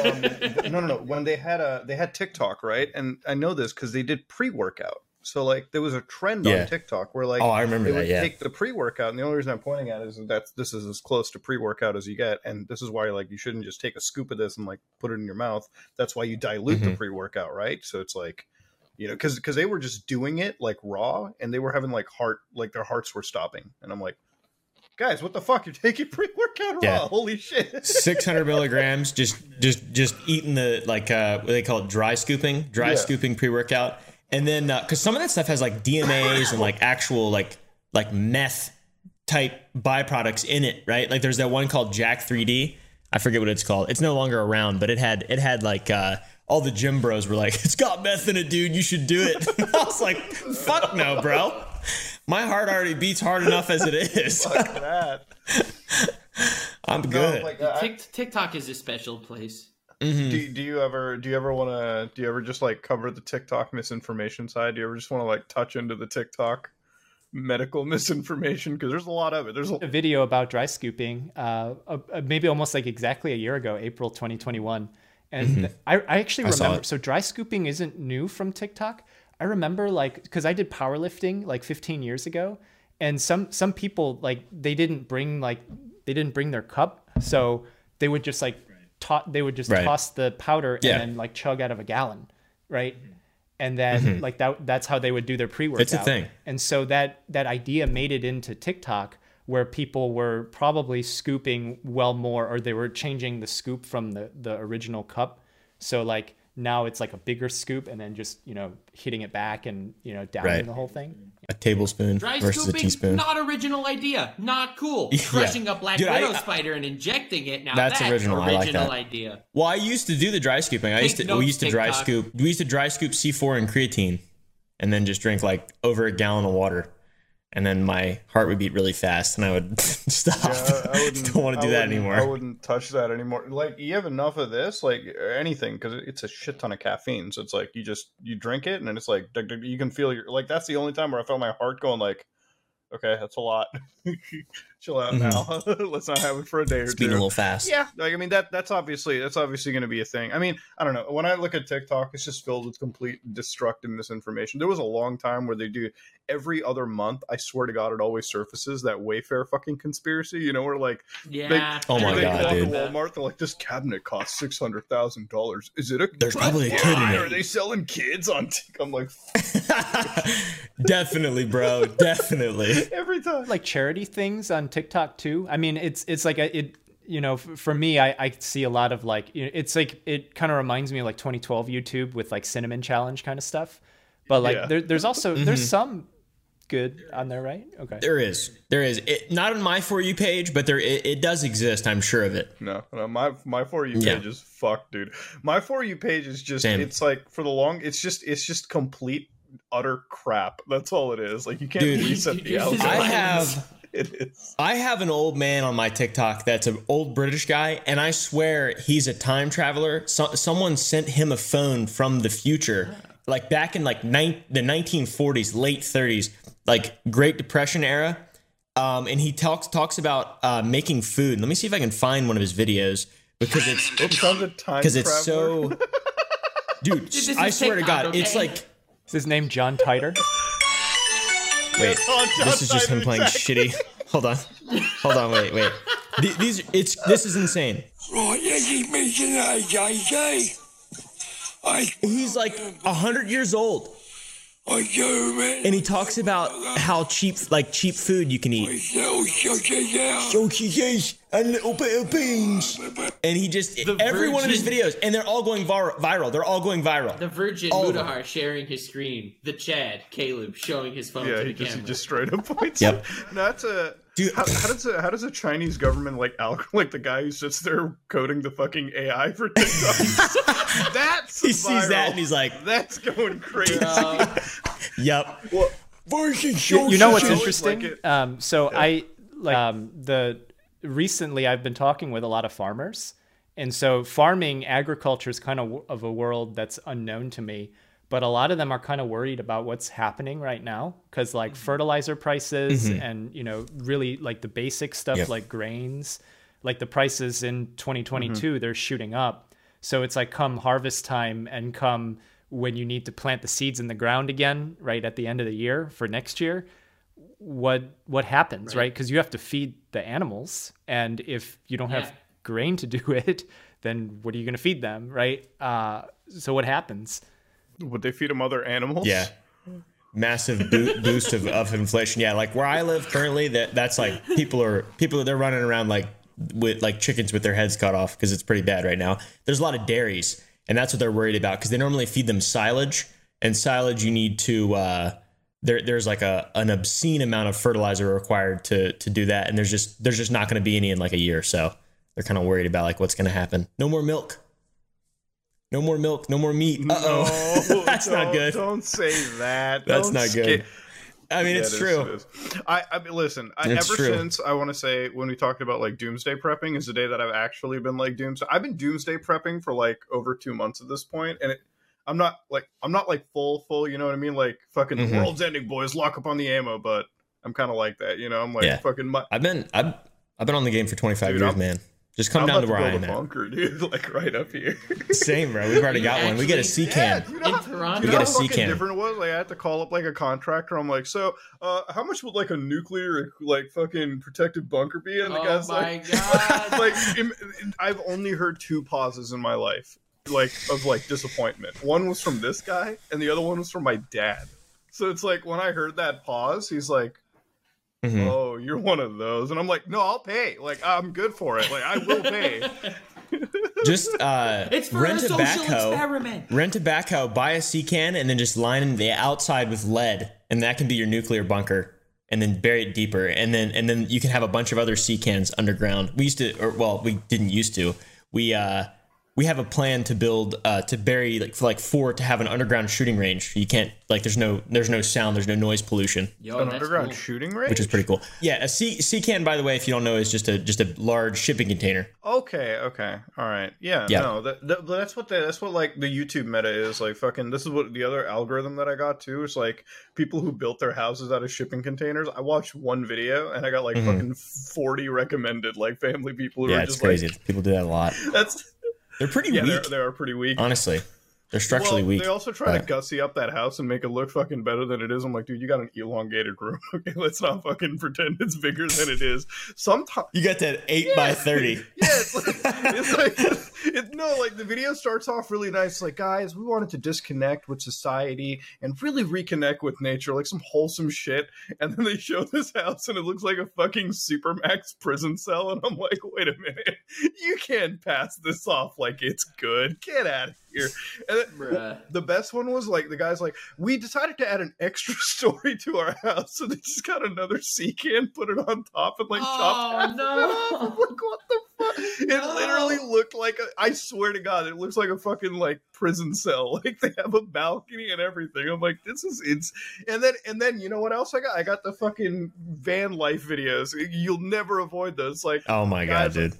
um, no no no when they had a they had TikTok right, and I know this because they did pre workout. So like there was a trend Yeah. on TikTok where like Oh, I remember they that, would yeah. take the pre workout, and the only reason I'm pointing at it is that this is as close to pre workout as you get, and this is why like you shouldn't just take a scoop of this and like put it in your mouth. That's why you dilute the Mhm. pre workout, right? So it's like you know because because they were just doing it like raw, and they were having like heart like their hearts were stopping, and I'm like. Guys, what the fuck? You're taking pre-workout raw? Yeah. Holy shit! 600 milligrams just just just eating the like uh what they call it dry scooping dry Yeah. scooping pre-workout and then because some of that stuff has like dmas and like actual like like meth type byproducts in it right? Like there's that one called jack 3d i forget what it's called. It's no longer around but it had it had like uh all the gym bros were like it's got meth in it dude. You should do it. I was like fuck no bro. My heart already beats hard enough as it is. Fuck that. i'm good. Like, I- Tik TikTok is a special place. Mhm. do, do you ever do you ever want to do you ever just like cover the TikTok misinformation side? Do you ever just want to like touch into the TikTok medical misinformation? Because there's a lot of it. There's a a video about dry scooping, uh, uh, uh, maybe almost like exactly a year ago, April 2021. And I, I actually Mm-hmm. I saw remember. it. So dry scooping isn't new from TikTok. I remember like because I did powerlifting like 15 years ago, and some some people like they didn't bring like they didn't bring their cup, so they would just like they would just Right. toss the powder Yeah. and then like chug out of a gallon, right? And then like that that's how they would do their pre-workout. Mm-hmm. It's a thing. And so that that idea made it into TikTok where people were probably scooping well more or they were changing the scoop from the the original cup. So like now it's like a bigger scoop and then just, you know, hitting it back and, you know, downing Right. the whole thing. A tablespoon Dry versus a scooping, teaspoon not original idea. Not cool. Yeah. Crushing a black Dude, widow I- spider and injecting it. Now That's that's, original. I like that. idea. Well, I used to do the dry scooping. I used to we used to dry TikTok. scoop. We used to dry scoop C4 and creatine, and then just drink like over a gallon of water, and then my heart would beat really fast, and I would stop. Yeah, I wouldn't, Don't want to I do that anymore. I wouldn't touch that anymore. Like you have enough of this, like anything, because it's a shit ton of caffeine. So it's like you just you drink it, and then it's like you can feel your like. That's the only time where I felt my heart going like, okay, that's a lot. Chill out mm-hmm. now. Let's not have it for a day or It's two. beating a little fast. Yeah, like I mean that that's obviously that's obviously going to be a thing. I mean, I don't know. When I look at TikTok, it's just filled with complete destructive misinformation. There was a long time where they do every other month. I swear to God, it always surfaces that Wayfair fucking conspiracy. You know, where like Yeah. Oh my they God, walk dude. to Walmart, they're like, this cabinet costs six hundred thousand dollars. Is it a? There's probably a kid in Why it. Are they selling kids on? Tik? I'm like definitely, bro. Definitely. every time. Like charity things on TikTok too. I mean, it's it's like a, it you know, f- for me, I, I see a lot of like, you know, it's like, it kind of reminds me of like 2012 YouTube with like cinnamon challenge kind of stuff. But like Yeah. there, there's also there's Mhm. some good on there, right? Okay. There is, there is. It, not on my for you page, but there it, it does exist. I'm sure of it. No, no, my my for you Yeah. page is fucked, dude. My for you page is just Same. it's like for the long it's just it's just complete utter crap. That's all it is. Like you can't Dude. reset the It's algorithm. I have. it is. I have an old man on my TikTok that's an old British guy, and I swear he's a time traveler. So, someone sent him a phone from the future, like back in like nine, the 1940s, late 30s, like Great Depression era. Um, and he talks talks about uh, making food. Let me see if I can find one of his videos because it's Oops, I'm the time because it's so. Dude, This is I swear to TikTok, God, it's like Is his name John Titor? Wait, this is just him playing exactly. shitty. Hold on, hold on, wait, wait. Th- These, it's this is insane. Right, this is I, He's like hundred years old, I do, man. And he talks about how cheap, like cheap food you can eat. Sell sausages and little bit of beans, and he just every one of his videos, and they're all going vir- viral. They're all going viral. The Virgin All. Mutahar sharing his screen. The Chad Caleb showing his phone Yeah, to he the just he just straight up points. Yep. No, that's a Dude. How, how does a, how does a Chinese government like al- like the guy who sits there coding the fucking AI for TikTok? that's He sees that and he's like, that's going crazy. "Yep." well, you, you know what's interesting? Like um, so I like um, the recently I've been talking with a lot of farmers, and so farming agriculture is kind of of a world that's unknown to me. But a lot of them are kind of worried about what's happening right now because like mm-hmm. fertilizer prices mm-hmm. and you know really like the basic stuff Yep. like grains, like the prices in 2022 mm-hmm. they're shooting up. So it's like come harvest time and come when you need to plant the seeds in the ground again, right at the end of the year for next year, what what happens, right? Because you have to feed the animals, and if you don't have grain to do it, then what are you going to feed them, right? Uh, so what happens? Would they feed them other animals? Yeah. Massive bo- boost of, of inflation. Yeah, like where I live currently, that that's like people are people they're running around like with like chickens with their heads cut off because it's pretty bad right now. There's a lot of dairies, and that's what they're worried about because they normally feed them silage, and silage you need to uh, there there's like a an obscene amount of fertilizer required to to do that, and there's just there's just not going to be any in like a year, so they're kind of worried about like what's going to happen. No more milk. No more milk. No more meat. Uh oh, No, that's not good. Don't say that. That's Don't not good. I mean, Yeah, it's it is, true. it is. I, I mean, listen. I, ever true. since I want to say when we talked about like doomsday prepping is the day that I've actually been like doomsday. I've been doomsday prepping for like over two months at this point, and it. I'm not like I'm not like full full. You know what I mean? Like fucking Mhm. the world's ending, boys. Lock up on the ammo. But I'm kind of like that. You know? I'm like Yeah. fucking. My, I've been I've I've been on the game for 25 Dude, years, I'm- man. Just come I'm down about to where I build am a at. bunker, dude. Like right up here. Same, bro. We've already got one. We get a Actually, C can. you know, In how- Toronto. We get how a fucking C-can. different it was? Like I had to call up like a contractor. I'm like, so uh, how much would like a nuclear like fucking protected bunker be? And the Oh guy's my like, God. like im- I've only heard two pauses in my life, like of like disappointment. One was from this guy, and the other one was from my dad. So it's like when I heard that pause, he's like, Mhm. "Oh, you're one of those," and I'm like, "No, I'll pay. Like I'm good for it. Like I will pay." Just uh, it's for rent a a social backhoe. experiment. Rent a backhoe, buy a C can, and then just line the outside with lead, and that can be your nuclear bunker. And then bury it deeper, and then and then you can have a bunch of other C cans underground. We used to, or well, we didn't used to. We uh, we have a plan to build uh, to bury like for like four to have an underground shooting range. You can't like there's no there's no sound, there's no noise pollution. Yo, An underground cool. shooting range, which is pretty cool. Yeah, a C C can, by the way, if you don't know, is just a just a large shipping container. Okay, okay, all right, yeah, Yeah. no, that, that that's what the, that's what like the YouTube meta is like. Fucking, this is what the other algorithm that I got too is like people who built their houses out of shipping containers. I watched one video and I got like Mhm. fucking forty recommended like family people who Yeah, are it's just crazy. like people do that a lot. that's They're pretty yeah, they're, weak, they are pretty weak. honestly. They're structurally well, weak. They also try to gussy up that house and make it look fucking better than it is. I'm like, dude, you got an elongated room. Okay, let's not fucking pretend it's bigger than it is. Sometimes You got that eight by thirty. Yeah, it's like, it's like it, no, like the video starts off really nice. Like, guys, we wanted to disconnect with society and really reconnect with nature, like some wholesome shit. And then they show this house, and it looks like a fucking supermax prison cell. And I'm like, wait a minute, you can't pass this off like it's good. Get out of here. here. And the best one was like the guy's like, we decided to add an extra story to our house, so they just got another sea can, put it on top, and like chopped oh, half Oh of it no! off. I'm like, what the fuck? It No. literally looked like a, I swear to God, it looks like a fucking like prison cell. Like they have a balcony and everything. I'm like, this is it's and then and then you know what else I got? I got the fucking van life videos. You'll never avoid those. Like Oh my god, Guys, dude.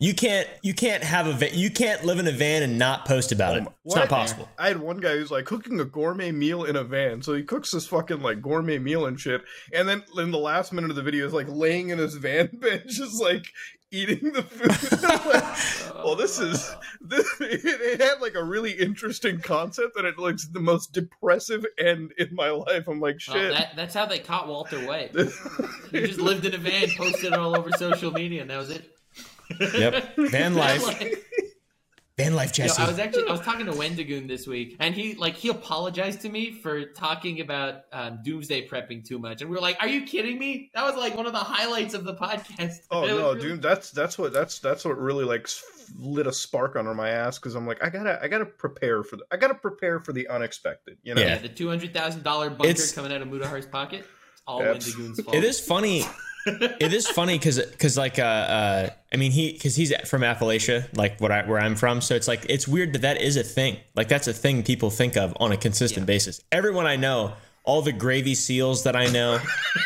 You can't you can't have a van, you can't live in a van and not post about it. It's What? not possible. I had one guy who's like cooking a gourmet meal in a van. So he cooks this fucking like gourmet meal and shit. And then in the last minute of the video is like laying in his van bench, just like eating the food. Like, well, this is this, it, it had like a really interesting concept, and it looks the most depressive end in my life. I'm like, Well, shit. that, that's how they caught Walter White. He just lived in a van, posted it all over social media, and that was it. Yep. Van life. Like- Van life, Yo, Jesse. I was actually I was talking to Wendigoon this week, and he like he apologized to me for talking about um, doomsday prepping too much, and we were like, "Are you kidding me?" That was like one of the highlights of the podcast. Oh no, really- dude! That's that's what that's that's what really like lit a spark under my ass because I'm like, I gotta I gotta prepare for the I gotta prepare for the unexpected. You know? Yeah. Yeah, the two hundred thousand dollar bunker It's- coming out of Mutahar's pocket. All Abs- Wendigoon's fault. It is funny. It is funny because because like uh, uh I mean he because he's from Appalachia like what I where I'm from. So it's like it's weird that that is a thing. Like that's a thing people think of on a consistent basis. Everyone I know, all the gravy seals that I know,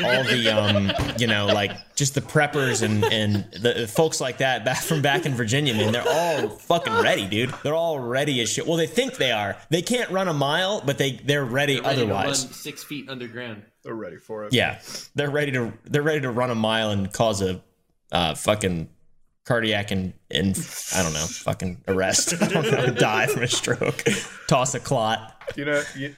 all the um you know like just the preppers and and the folks like that back from back in Virginia, man, they're all fucking ready, dude. They're all ready as shit. Well, they think they are. They can't run a mile, but they they're ready, They're ready to otherwise. run six feet underground. They're ready for it. Yeah, they're ready to they're ready to run a mile and cause a uh, fucking cardiac and and I don't know fucking arrest. I don't know, die from a stroke, toss a clot. You know, you,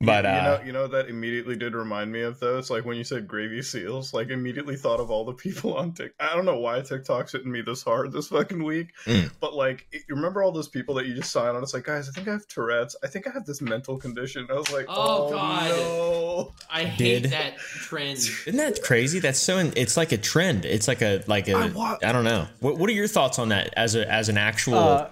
But you uh, know, you know what that immediately did remind me of those. Like when you said gravy seals, like immediately thought of all the people on TikTok. I don't know why TikTok's hitting me this hard this fucking week, Mm. but like, you remember all those people that you just sign on? It's like, guys, I think I have Tourette's. I think I have this mental condition. I was like, Oh, oh, God. no. I hate Did- that trend. isn't that crazy? That's so. It's like a trend. It's like a like a. I I wa- don't know. What What are your thoughts on that as a as an actual Uh,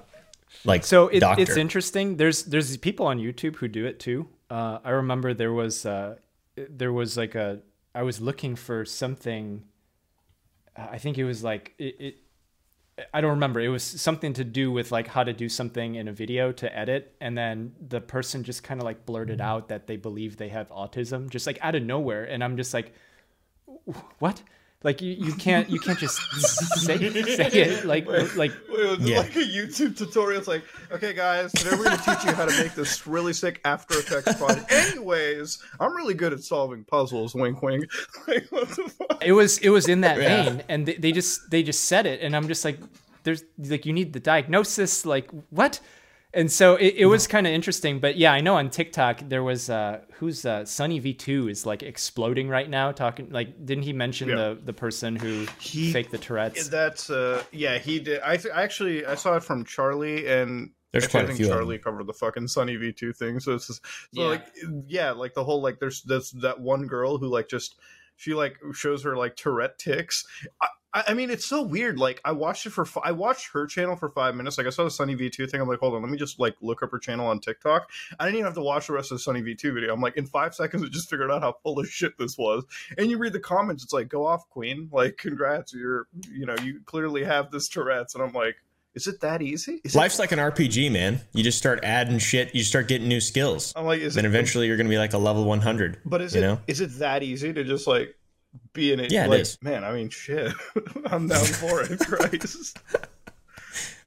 like So it, it's interesting. There's there's people on YouTube who do it too. Uh, I remember there was uh, there was like a I was looking for something. uh, I think it was like it, it. I don't remember. It was something to do with like how to do something in a video to edit, and then the person just kind of like blurted out that they believe they have autism, just like out of nowhere, and I'm just like, what? Like you, you can't you can't just say say it like like Wait, it was Yeah. like a YouTube tutorial. It's like, okay, guys, today we're going to teach you how to make this really sick After Effects project. Anyways, I'm really good at solving puzzles. Wink, wink. Like, what the fuck? it was it was in that Yeah. vein and they, they just they just said it and i'm just like there's like you need the diagnosis like what and so it, it was kind of interesting but yeah i know on tiktok there was uh who's uh sunny v2 is like exploding right now talking like didn't he mention Yeah. the the person who He- faked the tourette's That's uh, yeah, he did. I th- actually I saw it from Charlie and. There's actually, quite I a think few of Charlie covered the fucking Sunny V two thing, so it's just, so Yeah. like yeah, like the whole like there's this that one girl who like just she like shows her like Tourette ticks. I, I I mean, it's so weird. Like, I watched it for I watched her channel for five minutes. Like, I saw the Sunny V two thing. I'm like, hold on, let me just like look up her channel on TikTok. I didn't even have to watch the rest of the Sunny V two video. I'm like, in five seconds, I just figured out how full of shit this was. And you read the comments, it's like, go off, Queen. Like, congrats, you're, you know, you clearly have this Tourette's. And I'm like, is it that easy? Is it- Life's like an RPG, man. You just start adding shit. You start getting new skills. I'm like, is Then it? eventually you're gonna be like a level 100. But is you it know? is it that easy to just like be in it? Yeah, it like, is. Man, I mean, shit. I'm down for it. Christ.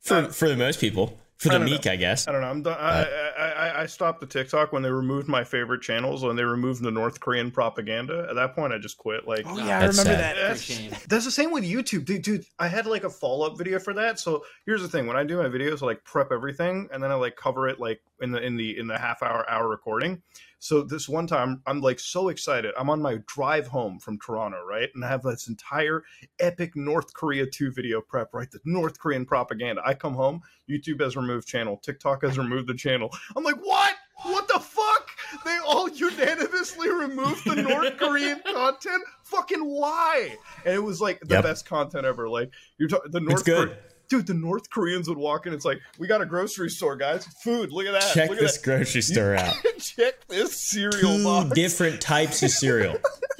For for the most people, for I the don't meek, I guess. I don't know. I'm done. I, I, I, I stopped the TikTok when they removed my favorite channels when they removed the North Korean propaganda. At that point, I just quit. Like, Oh yeah, I remember sad. that. that's, that's the same with YouTube, dude, dude. I had like a follow up video for that. So here's the thing: when I do my videos, I like prep everything, and then I like cover it like in the in the in the half hour hour recording. So this one time, I'm like so excited. I'm on my drive home from Toronto, right, and I have this entire epic North Korea 2 video prep, right? The North Korean propaganda. I come home, YouTube has removed channel, TikTok has removed the channel. I'm like, what? What the fuck? They all unanimously removed the North Korean content. Fucking why? And it was like the Yep. best content ever. Like you're talking the North good. Kore- dude, the North Koreans would walk in. It's like we got a grocery store, guys. Food. Look at that. Check Look this at grocery store out. Check this cereal Two box. different types of cereal.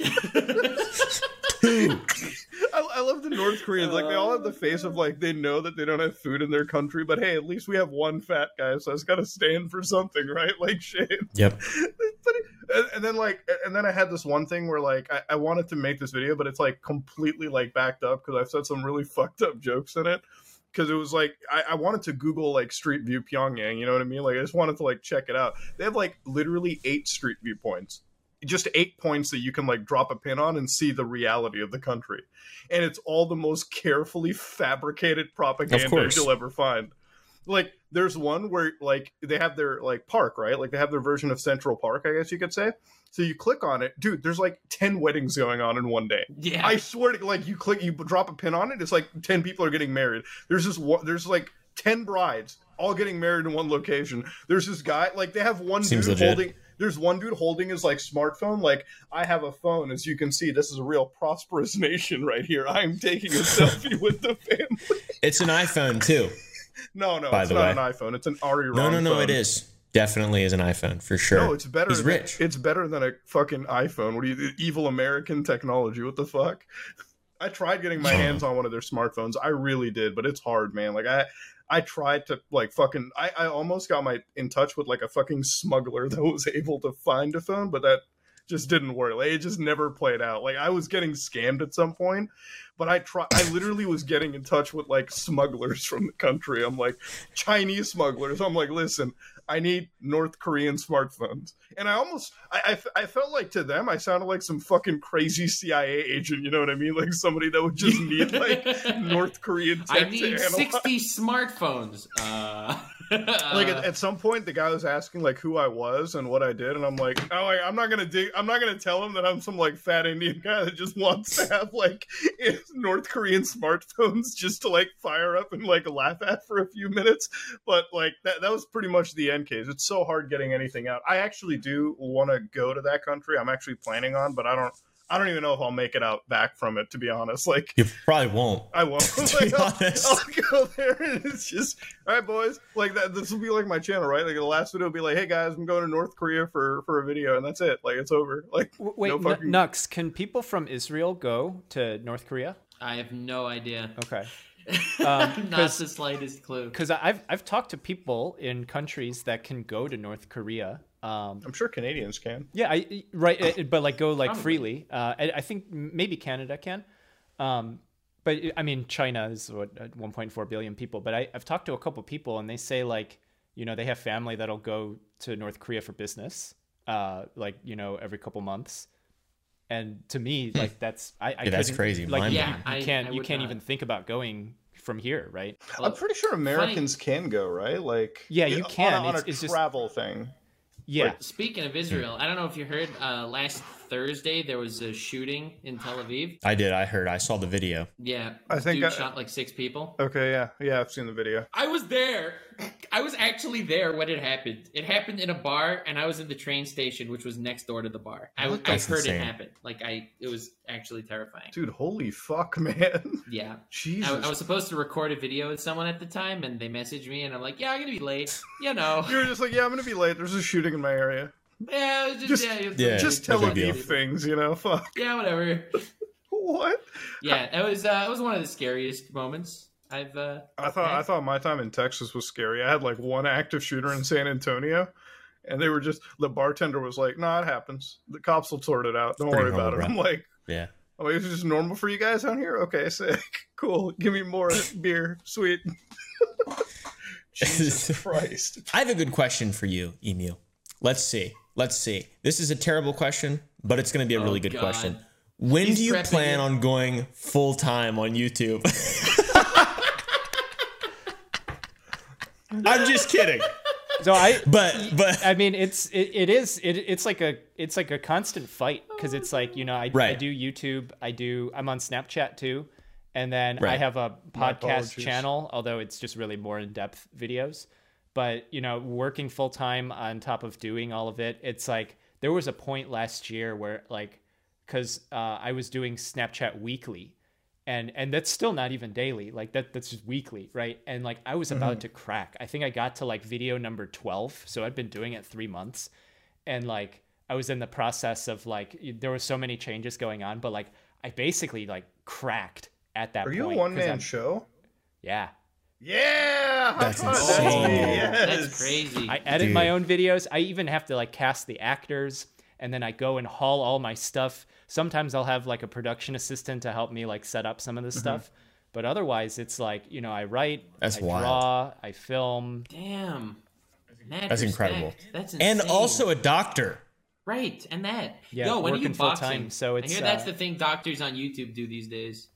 I, I love the North Koreans. Like they all have the face of like they know that they don't have food in their country, but hey, at least we have one fat guy, so it's got to stand for something, right? Like Shane. Yep. But and, and then like and then I had this one thing where like I, I wanted to make this video, but it's like completely like backed up because I've said some really fucked up jokes in it. Because it was like I, I wanted to Google like Street View Pyongyang, you know what I mean? Like I just wanted to like check it out. They have like literally eight Street View points, just eight points that you can like drop a pin on and see the reality of the country, and it's all the most carefully fabricated propaganda you'll ever find like there's one where like they have their like park right? Like they have their version of central park i guess you could say. So you click on it. Dude there's like 10 weddings going on in one day. Yeah. i swear to like you click you drop a pin on it it's like 10 people are getting married. There's this one there's like 10 brides all getting married in one location. There's this guy like they have one Seems dude legit. holding there's one dude holding his like smartphone. Like i have a phone as you can see this is a real prosperous nation right here. I'm taking a selfie with the family. It's an iPhone too. No no By it's the not way. an iphone it's an ari No, no, no. phone. It is definitely is an iPhone for sure. No, it's better. He's than, rich. It's better than a fucking iPhone. What are you, evil American technology? What the fuck? I tried getting my hands on one of their smartphones. I really did, but it's hard, man. Like I, I tried to like fucking. I, I almost got my in touch with like a fucking smuggler that was able to find a phone, but that just didn't work. Like, it just never played out. Like I was getting scammed at some point, but I try. I literally was getting in touch with like smugglers from the country. I'm like Chinese smugglers. I'm like, listen, I need North Korean smartphones. And I almost, I, I, I felt like to them, I sounded like some fucking crazy CIA agent. You know what I mean? Like somebody that would just need like North Korean I need. 60 smartphones. Uh, like at, uh. at some point the guy was asking like who I was and what I did, and I'm like, oh, like, I'm not gonna dig, I'm not gonna tell him that I'm some like fat Indian guy that just wants to have like North Korean smartphones just to like fire up and like laugh at for a few minutes. But like that that was pretty much the end case. It's so hard getting anything out. I actually do want to go to that country. I'm actually planning on, but I don't. I don't even know if I'll make it out back from it. To be honest, like You probably won't. I won't. To be Like, I'll, honest. I'll go there and it's just, all right, boys. Like that. This will be like my channel, right? Like the last video will be like, hey guys, I'm going to North Korea for for a video, and that's it. Like it's over. Like Wait, no N- fucking. Nux, can people from Israel go to North Korea? I have no idea. Okay. Um, Not 'cause- the slightest clue. Because I've I've talked to people in countries that can go to North Korea. Um, I'm sure Canadians can. yeah, I right, uh, but like go like freely. Uh, I, I think maybe Canada can. Um, but I mean, China is what uh, 1.4 billion people. But I, I've talked to a couple people, and they say like, you know, they have family that'll go to North Korea for business, uh, like you know, every couple months. And to me, like that's I, I Yeah, that's crazy. Like Mind you, you Yeah, I- can't I you can't not. even think about going from here, right? I'm pretty sure Americans can go, right? Like Yeah, you on a- can. on, It's- a it's just- travel thing. Yeah. Speaking of Israel, I don't know if you heard uh, last Thursday there was a shooting in Tel Aviv. I did. I heard. I saw the video. Yeah, I think dude I- shot like six people. Okay, yeah, yeah, I've seen the video. I was there. I was actually there when it happened. It happened in a bar, and I was in the train station, which was next door to the bar. I, I heard insane. it happen. Like I, it was actually terrifying. Dude, holy fuck, man. Yeah. Jesus. I, I was supposed to record a video with someone at the time, and they messaged me, and I'm like, "Yeah, I'm gonna be late." You know, you were just like, yeah, I'm gonna be late. There's a shooting in my area. yeah, it was just, Just- yeah, it was- Yeah, just no Tel big deal. Things, you know? Fuck. yeah, whatever. What? Yeah, it was. Uh, it was one of the scariest moments I've. Uh, I thought I thought my time in Texas was scary. I had like one active shooter in San Antonio, and they were just the bartender was like, "No, it happens. The cops will sort it out. Don't Pretty worry about it." normal, I'm like, Yeah. "I'm like, is this just normal for you guys down here? Okay, sick, cool. Give me more beer, sweet." Jesus Christ! I have a good question for you, Emu. Let's see. Let's see. This is a terrible question, but it's going to be a Oh, really good God. question. When He's do you prepping plan it. on going full time on YouTube? I'm just kidding. So I But but I mean, it's it, it is it, it's like a it's like a constant fight because it's like you know I, I do YouTube, I do I'm on Snapchat too, and then I have a podcast channel, although it's just really more in depth videos. But you know, working full time on top of doing all of it, it's like there was a point last year where like because uh, I was doing Snapchat weekly, and and that's still not even daily like that that's just weekly right and like i was about mm-hmm. to crack i think i got to like video number 12 so i'd been doing it three months and like i was in the process of like there were so many changes going on but like i basically like cracked at that Are point you a 'cause one man I'm- show? yeah Yeah, That's five. insane. Yes. That's crazy. I edit Dude. my own videos. I even have to like cast the actors and then I go and haul all my stuff. Sometimes I'll have like a production assistant to help me like set up some of Mm-hmm. stuff. But otherwise it's like, you know, I write, That's I wild. draw, I film. Damn. Mad That's respect. incredible. That's insane. And also a doctor. right, and that. Yeah, Yo, when are you working full boxing? time, so it's, I it's, hear that's uh, the thing doctors on YouTube do these days.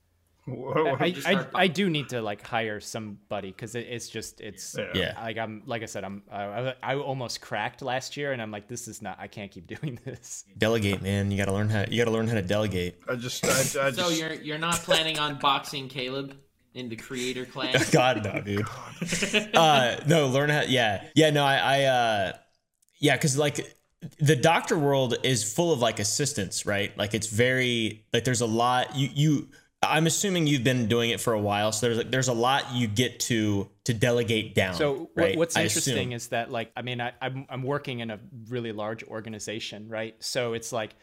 Whoa. I, I, I do need to like hire somebody because it, it's just it's Yeah. Yeah. like I'm like I said I'm I, I almost cracked last year and I'm like this is not I can't keep doing this. Delegate, man. You gotta learn how you gotta learn how to delegate. I just, I, I just So you're you're not planning on boxing Caleb in the creator class? God no, dude. uh no, learn how yeah. Yeah, no, I I uh yeah, cuz like the doctor world is full of like assistants, right? Like it's very like there's a lot you you I'm assuming you've been doing it for a while, so there's like there's a lot you get to to delegate down. So right? what's interesting is that like I mean I, I'm I'm working in a really large organization, right? So it's like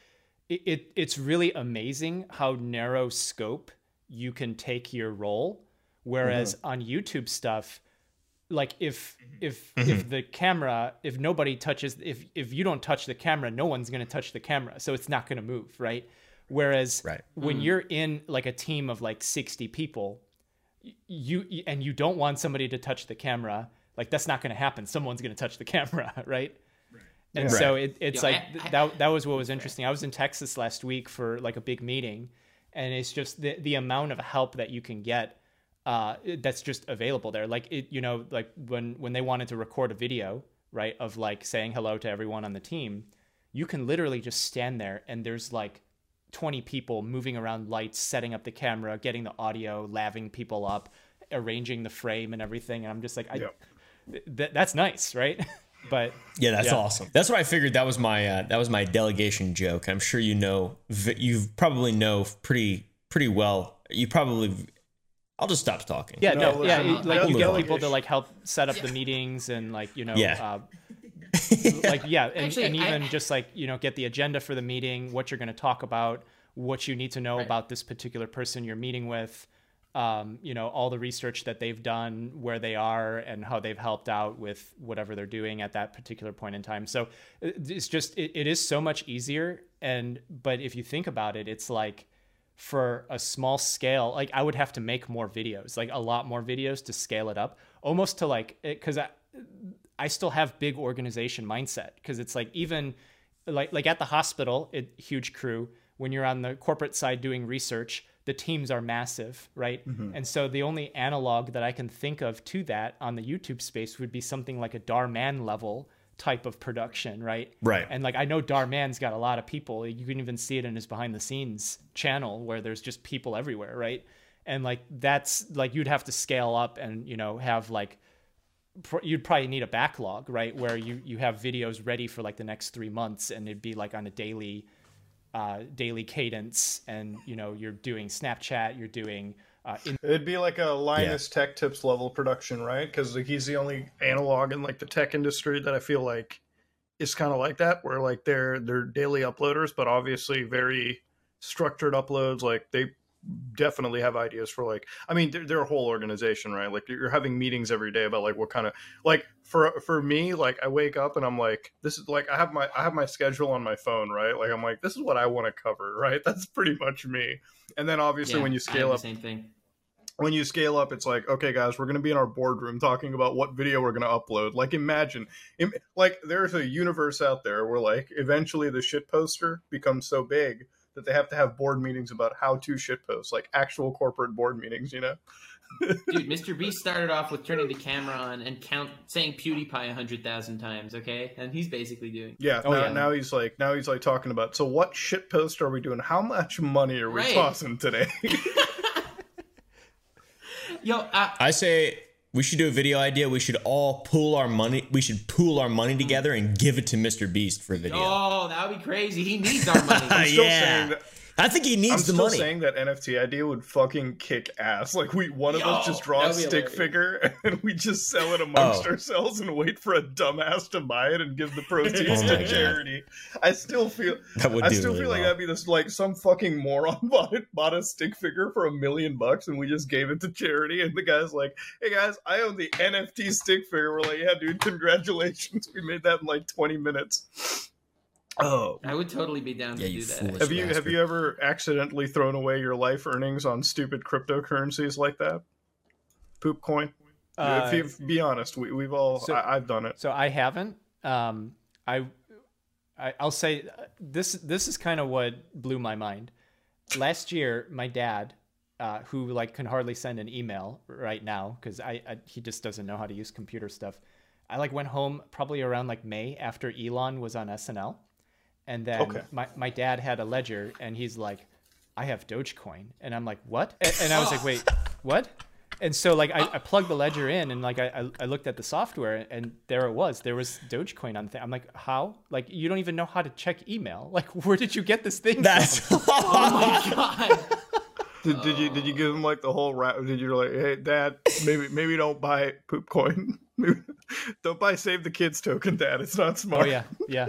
it, it it's really amazing how narrow scope you can take your role, whereas Mm-hmm. on YouTube stuff, like if if Mm-hmm. if the camera if nobody touches if if you don't touch the camera, no one's gonna touch the camera, so it's not gonna move, right? Whereas Right. when you're in like a team of like 60 people, you and you don't want somebody to touch the camera like that's not going to happen. Someone's going to touch the camera right? And Right. so it, it's Yo, like I- I- that that was what was interesting. I was in texas last week for like a big meeting and it's just the, the amount of help that you can get uh, that's just available there. Like it you know like when when they wanted to record a video right of like saying hello to everyone on the team you can literally just stand there and there's like 20 people moving around lights, setting up the camera, getting the audio, laving people up, arranging the frame and everything. And I'm just like, I, Yep. th- th- that's nice, right? but Yeah, that's Yeah. awesome. That's what I figured. That was my uh, that was my delegation joke. I'm sure you know. v- You probably know pretty pretty well. You probably. I'll just stop talking. yeah, No, no, yeah, listen, like you get people to like help set up the meetings and like you know, Yeah. uh, like yeah, and, Actually, and even I- just like you know, get the agenda for the meeting, what you're going to talk about, what you need to know Right. about this particular person you're meeting with. Um, you know all the research that they've done, where they are, and how they've helped out with whatever they're doing at that particular point in time. So it's just it, it is so much easier. And but if you think about it, it's like for a small scale like i would have to make more videos like a lot more videos to scale it up almost to like because i still have big organization mindset because it's like even like like at the hospital it huge crew when you're on the corporate side doing research the teams are massive right mm-hmm. and so the only analog that i can think of to that on the youtube space would be something like a Dhar Mann level type of production right Right. and like I know Dhar Mann's got a lot of people. You can even see it in his behind the scenes channel where there's just people everywhere, right? And like that's like you'd have to scale up and you know have like you'd probably need a backlog, right? Where you you have videos ready for like the next 3 months and it'd be like on a daily uh daily cadence and you know you're doing Snapchat, you're doing uh in- It'd be like a Linus Tech Tips level production, right? Because he's the only analog in like the tech industry that I feel like is kind of like that, where like they're they're daily uploaders, but obviously very structured uploads. Like they definitely have ideas for like I mean they're, they're a whole organization, right? Like you're having meetings every day about like what kind of like for for me like I wake up and I'm like this is like I have my I have my schedule on my phone, right? Like I'm like this is what I want to cover, right? That's pretty much me. And then obviously Yeah, when you scale up same thing. when you scale up it's like okay guys we're going to be in our boardroom talking about what video we're going to upload like imagine im- like there's a universe out there where like eventually the shit poster becomes so big that they have to have board meetings about how to shitpost, like actual corporate board meetings you know Dude, Mr. Beast started off with turning the camera on and count saying PewDiePie a hundred thousand times, okay? And he's basically doing yeah, Oh, now, yeah. now he's like now he's like talking about so what shit post are we doing how much money are we Right. tossing today Yo, uh, I say we should do a video idea. We should all pool our money. We should pool our money together and give it to Mr. Beast for a video. oh, that would be crazy. He needs our money. I'm still Yeah. saying that I think he needs I'm the still money. saying that NFT idea would fucking kick ass. Like we, one of Yo, us just draw a stick hilarious. figure and we just sell it amongst Oh. ourselves and wait for a dumbass to buy it and give the proceeds Oh my to God. charity. I still feel, that would I still really feel like that'd be this like some fucking moron bought it, bought a stick figure for a million bucks and we just gave it to charity and the guy's like, "Hey guys, I own the NFT stick figure." We're like, "Yeah, dude, congratulations, we made that in like 20 minutes." Oh, I would totally be down Yeah, to you do that. foolish have you have you ever accidentally thrown away your life earnings on stupid cryptocurrencies like that? Poop coin. Uh, if you be honest, we, we've all so- I, I've done it. So I haven't. Um, I, I I'll say uh, this. This is kind of what blew my mind. Last year, my dad, uh, who like can hardly send an email right now because I, I he just doesn't know how to use computer stuff. I like went home probably around like May after Elon was on SNL, and then Okay. my my dad had a ledger and he's like, I have Dogecoin, and I'm like, what? And, and I was like, wait, what? And so like I, I plugged the ledger in and like I, I- I looked at the software and there it was. There was Dogecoin on the thing. I'm like, how? Like you don't even know how to check email. Like where did you get this thing? That's from? Oh my god. Did, did you did you give him like the whole rap? Did you like, hey, dad, maybe maybe don't buy poop coin. Maybe- don't buy save the kids token, dad. It's not oh, smart. Oh yeah, yeah.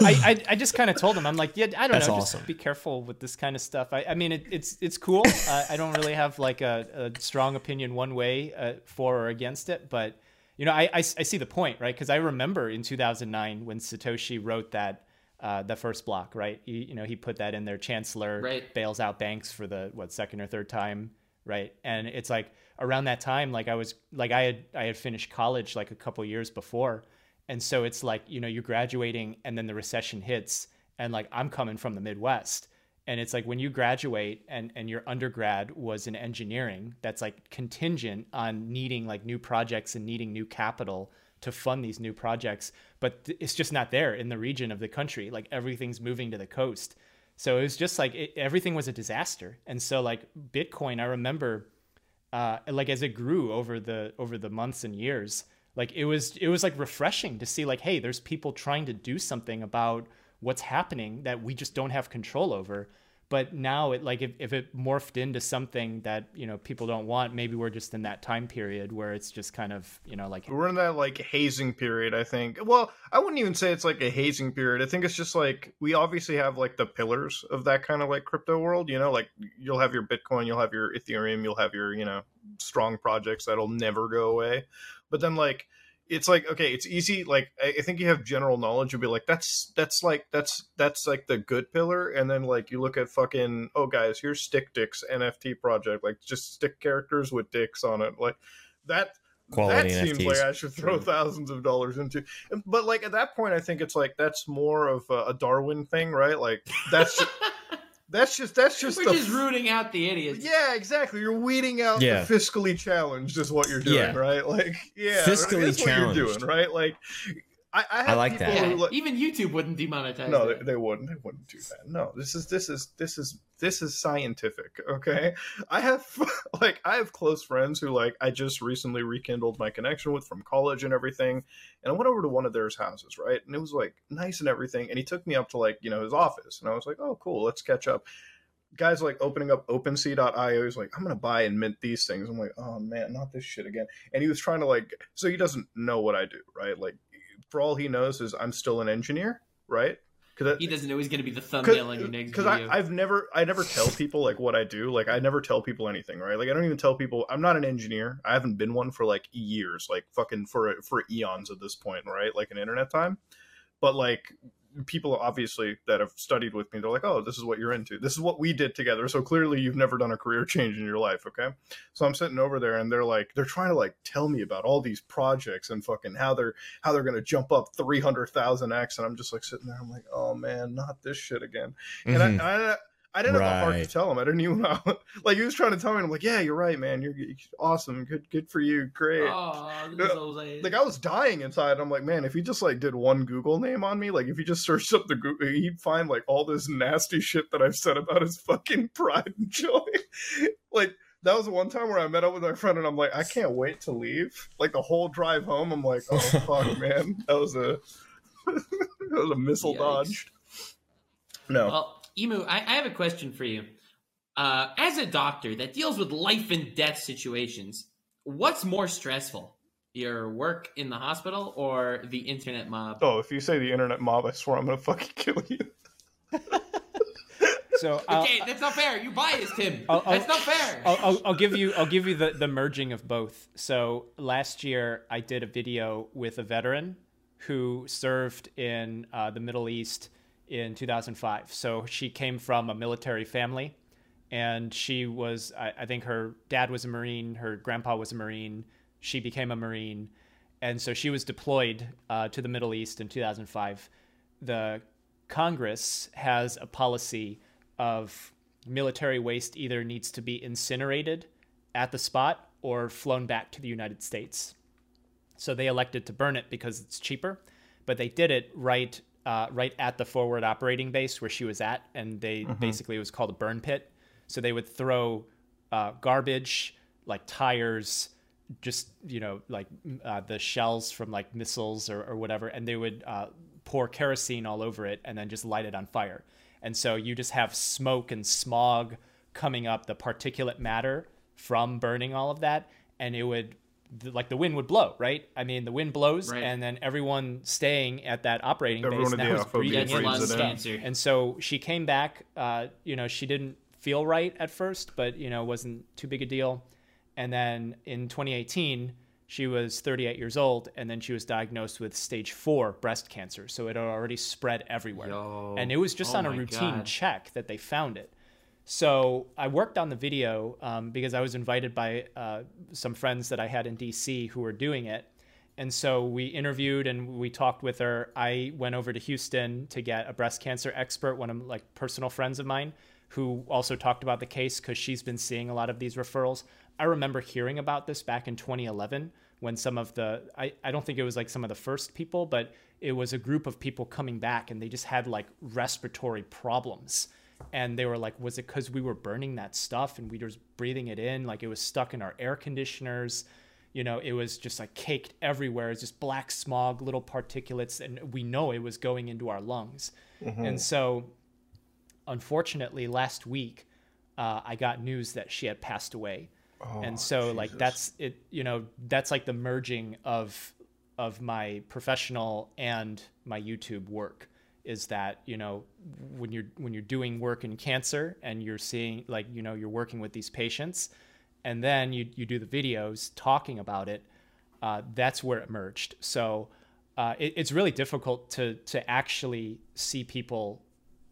I, I, I just kind of told him I'm like yeah I don't That's know awesome. just be careful with this kind of stuff. I, I mean it, it's it's cool. Uh, I don't really have like a, a strong opinion one way uh, for or against it but you know I, I, I see the point right? Because I remember in 2009 when Satoshi wrote that uh, the first block right? He, you know he put that in there Chancellor Right. bails out banks for the what second or third time right? And it's like around that time like I was like I had I had finished college like a couple years before and so it's like, you know, you're graduating and then the recession hits and like I'm coming from the Midwest. And it's like when you graduate and, and your undergrad was in engineering, that's like contingent on needing like new projects and needing new capital to fund these new projects. But th- it's just not there in the region of the country. Like everything's moving to the coast. So it was just like it, everything was a disaster. And so like Bitcoin, I remember uh, like as it grew over the over the months and years like it was it was like refreshing to see like hey there's people trying to do something about what's happening that we just don't have control over but now it like if, if it morphed into something that you know people don't want maybe we're just in that time period where it's just kind of you know like We're in that like hazing period, I think. Well, I wouldn't even say it's like a hazing period. I think it's just like we obviously have like the pillars of that kind of like crypto world, you know, like you'll have your Bitcoin, you'll have your Ethereum, you'll have your, you know, strong projects that'll never go away. But then like it's like okay, it's easy. Like I I think you have general knowledge. You'll be like, that's that's like that's that's like the good pillar, and then like you look at fucking oh guys, here's Stick Dicks NFT project, like just stick characters with dicks on it, like that Quality that seems like I should throw True. thousands of dollars into. But like at that point, I think it's like that's more of a, a Darwin thing, right? Like that's just, that's just that's just We're the just rooting out the idiots. yeah, exactly. You're weeding out Yeah. the fiscally challenged is what you're doing, Yeah. right? Like yeah, Fiscally that's what you're challenged. doing, right? Like I, I, have like people that. Yeah, Who, like, even YouTube wouldn't demonetize. no, they, they wouldn't. They wouldn't do that. No, this is this is this is this is scientific. Okay, I have like I have close friends who like I just recently rekindled my connection with from college and everything, and I went over to one of their houses, right, and it was like nice and everything, and he took me up to like you know his office, and I was like, oh cool, let's catch up. Guys like opening up OpenSea.io. He's like, I'm gonna buy and mint these things. I'm like, oh man, not this shit again. And he was trying to like, so he doesn't know what I do, right? Like, for all he knows is I'm still an engineer, right? Because He doesn't know he's going to be the thumbnail on your next because. I've never I never tell people like what I do. Like I never tell people anything, right? Like I don't even tell people I'm not an engineer. I haven't been one for like years, like fucking for for eons at this point, right? Like an internet time. But like people obviously that have studied with me, they're like, "Oh, this is what you're into. This is what we did together." So clearly you've never done a career change in your life, okay? So I'm sitting over there and they're like they're trying to like tell me about all these projects and fucking how they're how they're going to jump up 300,000x and I'm just like sitting there I'm like, "Oh man, not this shit again." and Mhm. I, I, I didn't have the heart to tell him. I didn't even know. Like he was trying to tell me, and I'm like, "Yeah, you're right, man. You're, you're awesome. Good, good for you. Great." Oh, this is so sad. Like I was dying inside. I'm like, man, if he just like did one Google name on me, like if he just searched up the Google, he'd find like all this nasty shit that I've said about his fucking pride and joy. like that was the one time where I met up with my friend, and I'm like, I can't wait to leave. Like the whole drive home, I'm like, oh fuck, man, that was a that was a missile Yikes. dodged. No, Well, Emu, I, I have a question for you. Uh, as a doctor that deals with life and death situations, what's more stressful? Your work in the hospital or the internet mob? Oh, if you say the internet mob, I swear I'm gonna fucking kill you. So I'll, Okay, that's not fair. You biased him. I'll- I'll- that's not fair. I'll, I'll, I'll give you I'll give you the, the merging of both. So last year I did a video with a veteran who served in uh, the Middle East in 2005. So she came from a military family, and she was I, I think her dad was a Marine, her grandpa was a Marine, she became a Marine, and so she was deployed uh, to the Middle East in 2005. The Congress has a policy of military waste either needs to be incinerated at the spot or flown back to the United States. So they elected to burn it because it's cheaper, but they did it right uh, right at the forward operating base where she was at, and they basically it was called a burn pit. So they would throw uh, garbage like tires, just you know like uh, the shells from like missiles or, or whatever, and they would uh, pour kerosene all over it and then just light it on fire. And so you just have smoke and smog coming up, the particulate matter from burning all of that, and it would th- like the wind would blow, right? I mean, the wind blows, Right. and then everyone staying at that operating Everyone base in now is breathing in breathes lung cancer. and so she came back. Uh, you know, she didn't feel right at first, but you know, wasn't too big a deal. And then in 2018, she was 38 years old, and then she was diagnosed with stage four breast cancer. So it had already spread everywhere, Yo. and it was just Oh on a routine God. check that they found it. So I worked on the video um, because I was invited by uh, some friends that I had in DC who were doing it. And so we interviewed and we talked with her. I went over to Houston to get a breast cancer expert, one of like personal friends of mine, who also talked about the case because she's been seeing a lot of these referrals. I remember hearing about this back in 2011 when some of the I, I don't think it was like some of the first people, but it was a group of people coming back and they just had like respiratory problems and they were like was it because we were burning that stuff and we were just breathing it in? Like it was stuck in our air conditioners. You know it was just like caked everywhere. It's just black smog little particulates and we know it was going into our lungs. And so unfortunately last week uh, i got news that she had passed away. And so like that's it you know that's like the merging of of my professional and my youtube work is that you know when you're when you're doing work in cancer and you're seeing like you know you're working with these patients and then you you do the videos talking about it uh, that's where it merged. So uh, it, it's really difficult to to actually see people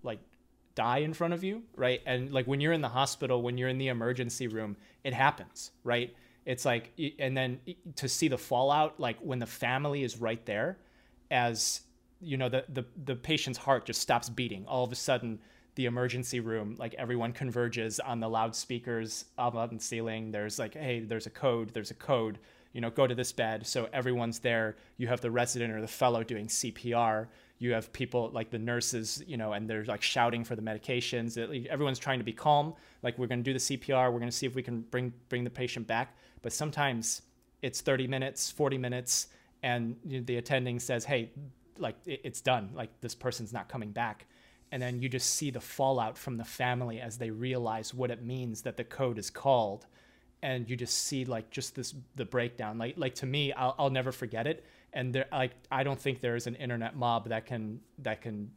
like die in front of you right? And like when you're in the hospital when you're in the emergency room it happens right? It's like and then to see the fallout like when the family is right there as you know the the, the patient's heart just stops beating. All of a sudden the emergency room like everyone converges on the loudspeakers up on the ceiling. There's like hey there's a code there's a code you know go to this bed. So everyone's there. You have the resident or the fellow doing cpr you have people like the nurses you know and they're like shouting for the medications. Everyone's trying to be calm. Like we're going to do the cpr we're going to see if we can bring bring the patient back. But sometimes it's 30 minutes 40 minutes and the attending says hey like it, it's done like this person's not coming back. And then you just see the fallout from the family as they realize what it means that the code is called. And you just see like just this the breakdown. Like like to me I'll, I'll never forget it. And there like I don't think there is an internet mob that can that can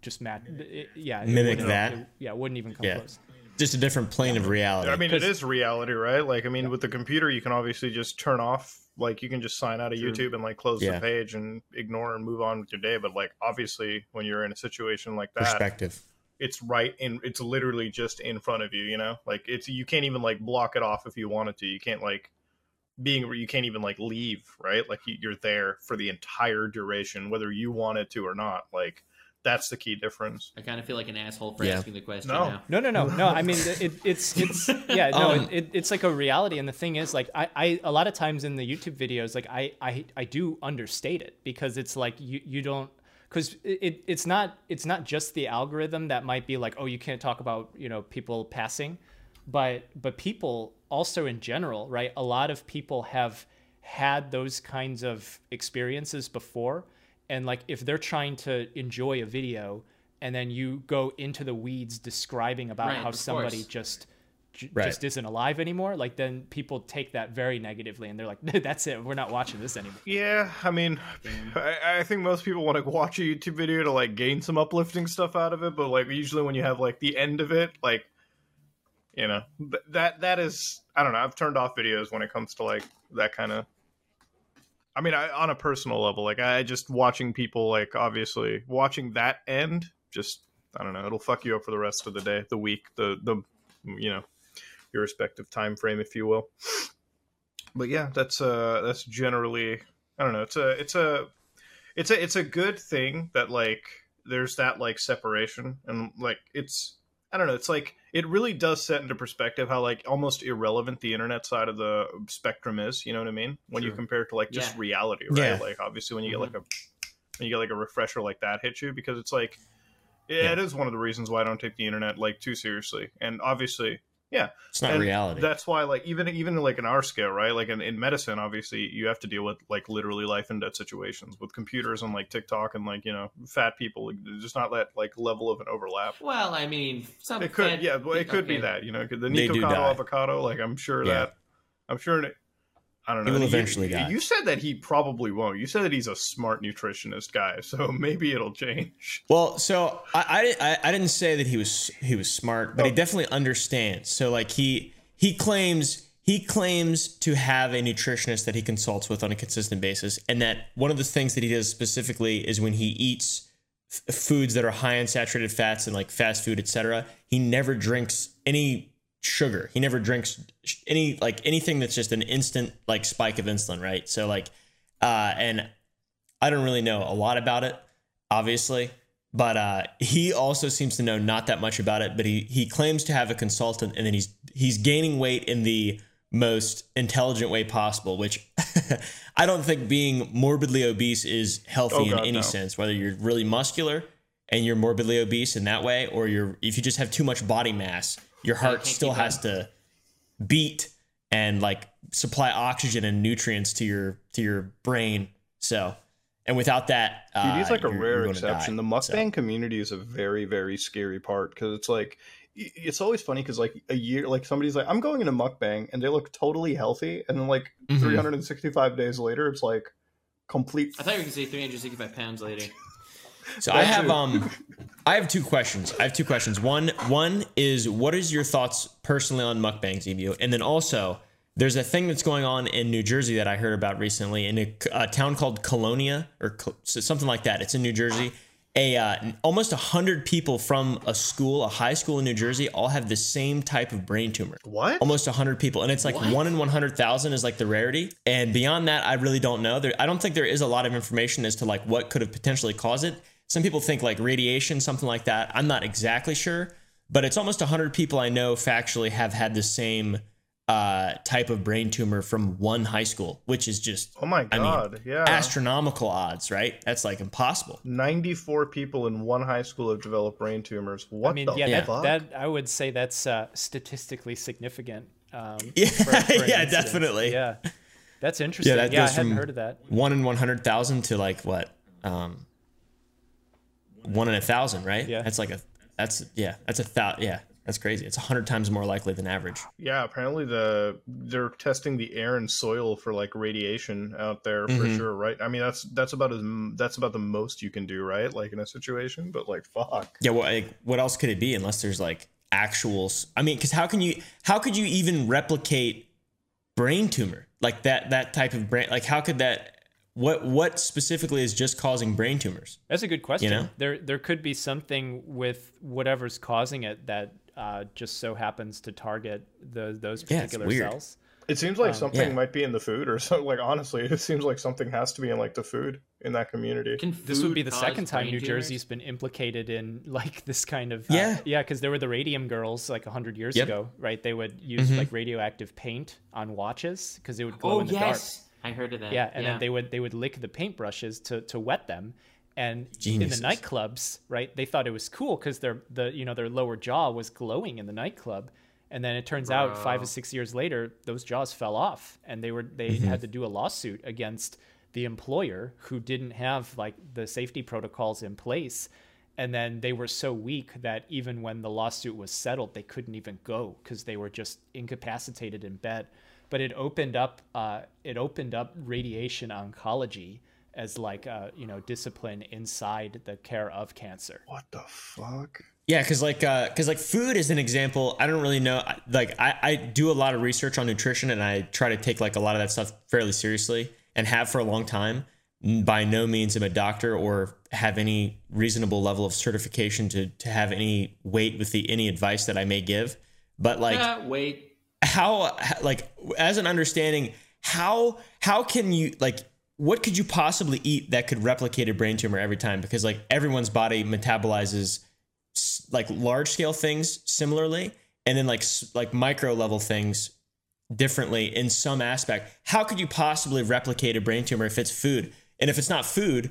just match it, yeah Mimic that? it- yeah it wouldn't even come Yeah. close Just a different plane of reality. I mean, it is reality, right? Like, I mean, with the computer, you can obviously just turn off. Like, you can just sign out of YouTube and like close Yeah. the page and ignore and move on with your day. But like, obviously, when you're in a situation like that, perspective. it's right in. It's literally just in front of you. You know, like it's you can't even like block it off if you wanted to. You can't like being you can't even like leave right like you- you're there for the entire duration whether you wanted to or not like that's the key difference I kind of feel like an asshole for Yeah. asking the question No. now. No, no, no, no. I mean, it, it's it's yeah, no, Um, it, it, it's like a reality. And the thing is, like, I, I a lot of times in the YouTube videos, like, I I, I do understate it because it's like you you don't because it, it's not it's not just the algorithm that might be like, oh, you can't talk about you know people passing, but but people also in general, right? A lot of people have had those kinds of experiences before and like if they're trying to enjoy a video and then you go into the weeds describing about Right, how somebody course. just j- Right. just isn't alive anymore like then people take that very negatively and they're like that's it we're not watching this anymore Yeah, I mean, I, I think most people want to watch a YouTube video to like gain some uplifting stuff out of it, but like usually when you have like the end of it, like you know that that is I don't know. I've turned off videos when it comes to like that kind of. I mean, I, on a personal level, like I just watching people like obviously watching that end, just I don't know, it'll fuck you up for the rest of the day, the week, the the you know your respective time frame, if you will but yeah, that's uh that's generally I don't know. It's a it's a it's a it's a good thing that like there's that like separation and like it's I don't know. It's like it really does set into perspective how like almost irrelevant the internet side of the spectrum is. You know what I mean? When you compare it to like just Yeah. reality, right? Yeah. Like obviously when you Mhm. get like a when you get like a refresher like that hit you because it's like yeah, Yeah. it is one of the reasons why I don't take the internet like too seriously. And obviously, yeah, It's not and reality. That's why, like, even even like in our scale, right? Like in, in medicine, obviously, you have to deal with like literally life and death situations with computers and like TikTok and like you know fat people. Like, just not that like level of an overlap. Well, I mean, some It could, fat- yeah, well, it could be that you know the They Nico die. avocado. Like, I'm sure Yeah. that I'm sure. I don't He know. will You- eventually die. You said that he probably won't. You said that he's a smart nutritionist guy, so maybe it'll change. Well, so I, I I didn't say that he was he was smart, but he Oh. definitely understands. So like he he claims he claims to have a nutritionist that he consults with on a consistent basis, and that one of the things that he does specifically is when he eats f- foods that are high in saturated fats and like fast food, etc. He never drinks any sugar. He never drinks any like anything that's just an instant like spike of insulin, right? So like, uh, and I don't really know a lot about it, obviously, but uh, he also seems to know not that much about it. But he he claims to have a consultant, and then he's he's gaining weight in the most intelligent way possible. Which I don't think being morbidly obese is healthy Oh, in God, any no. sense. Whether you're really muscular and you're morbidly obese in that way, or you're if you just have too much body mass, your heart can't still keep has to beat and like supply oxygen and nutrients to your to your brain. So, and without that, uh, Dude, he's like a you're- rare you're exception. die. The So- mukbang community is a very, very scary part because it's like it's always funny because like a year, like somebody's like, I'm going into mukbang, and they look totally healthy, and then like Mhm. 365 days later, it's like complete. I thought you were going to say 365 pounds later. So I have too. um, I have two questions. I have two questions. One one is what is your thoughts personally on mukbangs, Emu? And then also there's a thing that's going on in New Jersey that I heard about recently in a, a town called Colonia or Col- something like that. It's in New Jersey. A uh, almost a hundred people from a school, a high school in New Jersey, all have the same type of brain tumor. What? almost 100 people and it's like What? 1 in 100,000 is like the rarity and beyond that I really don't know there I don't think there is a lot of information as to like what could have potentially caused it some people think like radiation something like that I'm not exactly sure but it's almost 100 people I know factually have had the same uh type of brain tumor from one high school which is just Oh my I mean, god! yeah, astronomical odds right that's like impossible 94 people in one high school have developed brain tumors. What I mean, the yeah, Yeah. That, that I would say that's uh, statistically significant. Um, Yeah, for- for yeah, incidence. definitely. Yeah, that's interesting. Yeah, Yeah, that I goes hadn't from- heard of that. 1 in 100,000 to like what um 1 in a thousand right Yeah. that's like a that's yeah that's a thou yeah that's crazy it's 100 times more likely than average yeah, apparently the they're testing the air and soil for like radiation out there for Mhm. sure, right? I mean, that's that's about as that's about the most you can do, right? Like in a situation, but like fuck. Yeah, what like, what else could it be unless there's like actual? I mean, because how can you how could you even replicate brain tumor like that that type of brain? Like how could that? What what specifically is just causing brain tumors? That's a good question. know? There, there could be something with whatever's causing it that uh, just so happens to target the, those Yeah, it's particular weird. cells. It seems like Um, something yeah. might be in the food or so. Like honestly, it seems like something has to be in like the food in that community. Can This would be the second time New tumors? Jersey's been implicated in like this kind of uh, Yeah. yeah because there were the radium girls like hundred years Yep. ago right they would use Mhm. like radioactive paint on watches because it would glow Oh in the dark yes, I heard of that. yeah and then they would they would lick the paintbrushes to to wet them and Geniuses. in the nightclubs right they thought it was cool because their the you know their lower jaw was glowing in the nightclub and then it turns out five or six years later those jaws fell off and they were they Mm-hmm. had to do a lawsuit against the employer who didn't have like the safety protocols in place and then they were so weak that even when the lawsuit was settled, they couldn't even go because they were just incapacitated in bed. But it opened up uh, it opened up radiation oncology as like a you know discipline inside the care of cancer. What the fuck? Yeah, because like uh, because like food is an example. I don't really know. Like I, I do a lot of research on nutrition, and I try to take like a lot of that stuff fairly seriously, and have for a long time. By no means am a doctor or have any reasonable level of certification to to have any weight with the any advice that I may give. But like, uh, Yeah, wait. How like as an understanding, how how can you like what could you possibly eat that could replicate a brain tumor every time? Because like everyone's body metabolizes like large scale things similarly, and then like like micro level things differently in some aspect. How could you possibly replicate a brain tumor if it's food? And if it's not food,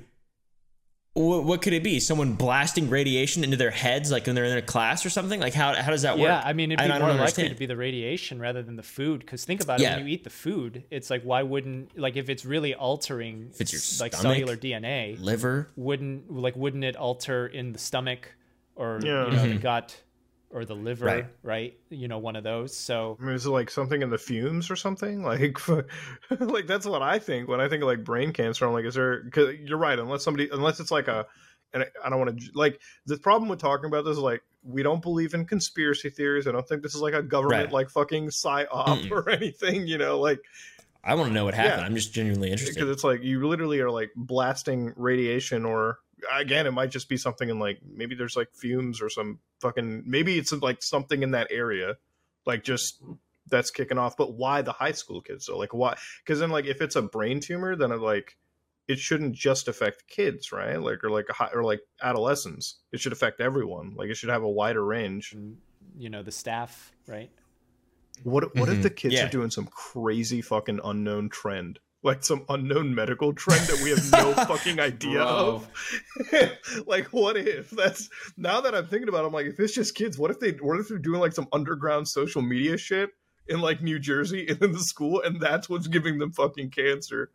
what, what could it be? Someone blasting radiation into their heads, like when they're in a class or something? Like how how does that work? Yeah, I mean, it'd be I- I more don't likely understand. to be the radiation rather than the food. Because think about it, Yeah. when you eat the food, it's like why wouldn't like if it's really altering If it's your s- like stomach, cellular DNA, liver. wouldn't like wouldn't it alter in the stomach or Yeah. you know the Mhm. gut or the liver, Right. right. You know, one of those. So I mean, is it like something in the fumes or something? Like, like that's what I think when I think of like brain cancer. I'm like, is there? Because you're right. Unless somebody, unless it's like a, and I- don't want to like the problem with talking about this is like we don't believe in conspiracy theories. I don't think this is like a government Right. like fucking psyop Mm-mm. or anything. You know, like I want to know what happened. Yeah. I'm just genuinely interested. because it's like you literally are like blasting radiation or again it might just be something in like maybe there's like fumes or some fucking maybe it's like something in that area like just that's kicking off but why the high school kids so like why because then like if it's a brain tumor then it like it shouldn't just affect kids right like or like a high, or like adolescents it should affect everyone like it should have a wider range you know the staff, right? What what if Mhm. the kids Yeah. are doing some crazy fucking unknown trend? Like some unknown medical trend that we have no fucking idea of. like what if that's now that I'm thinking about it, I'm like, if it's just kids, what if they what if they're doing like some underground social media shit in like New Jersey and in the school and that's what's giving them fucking cancer?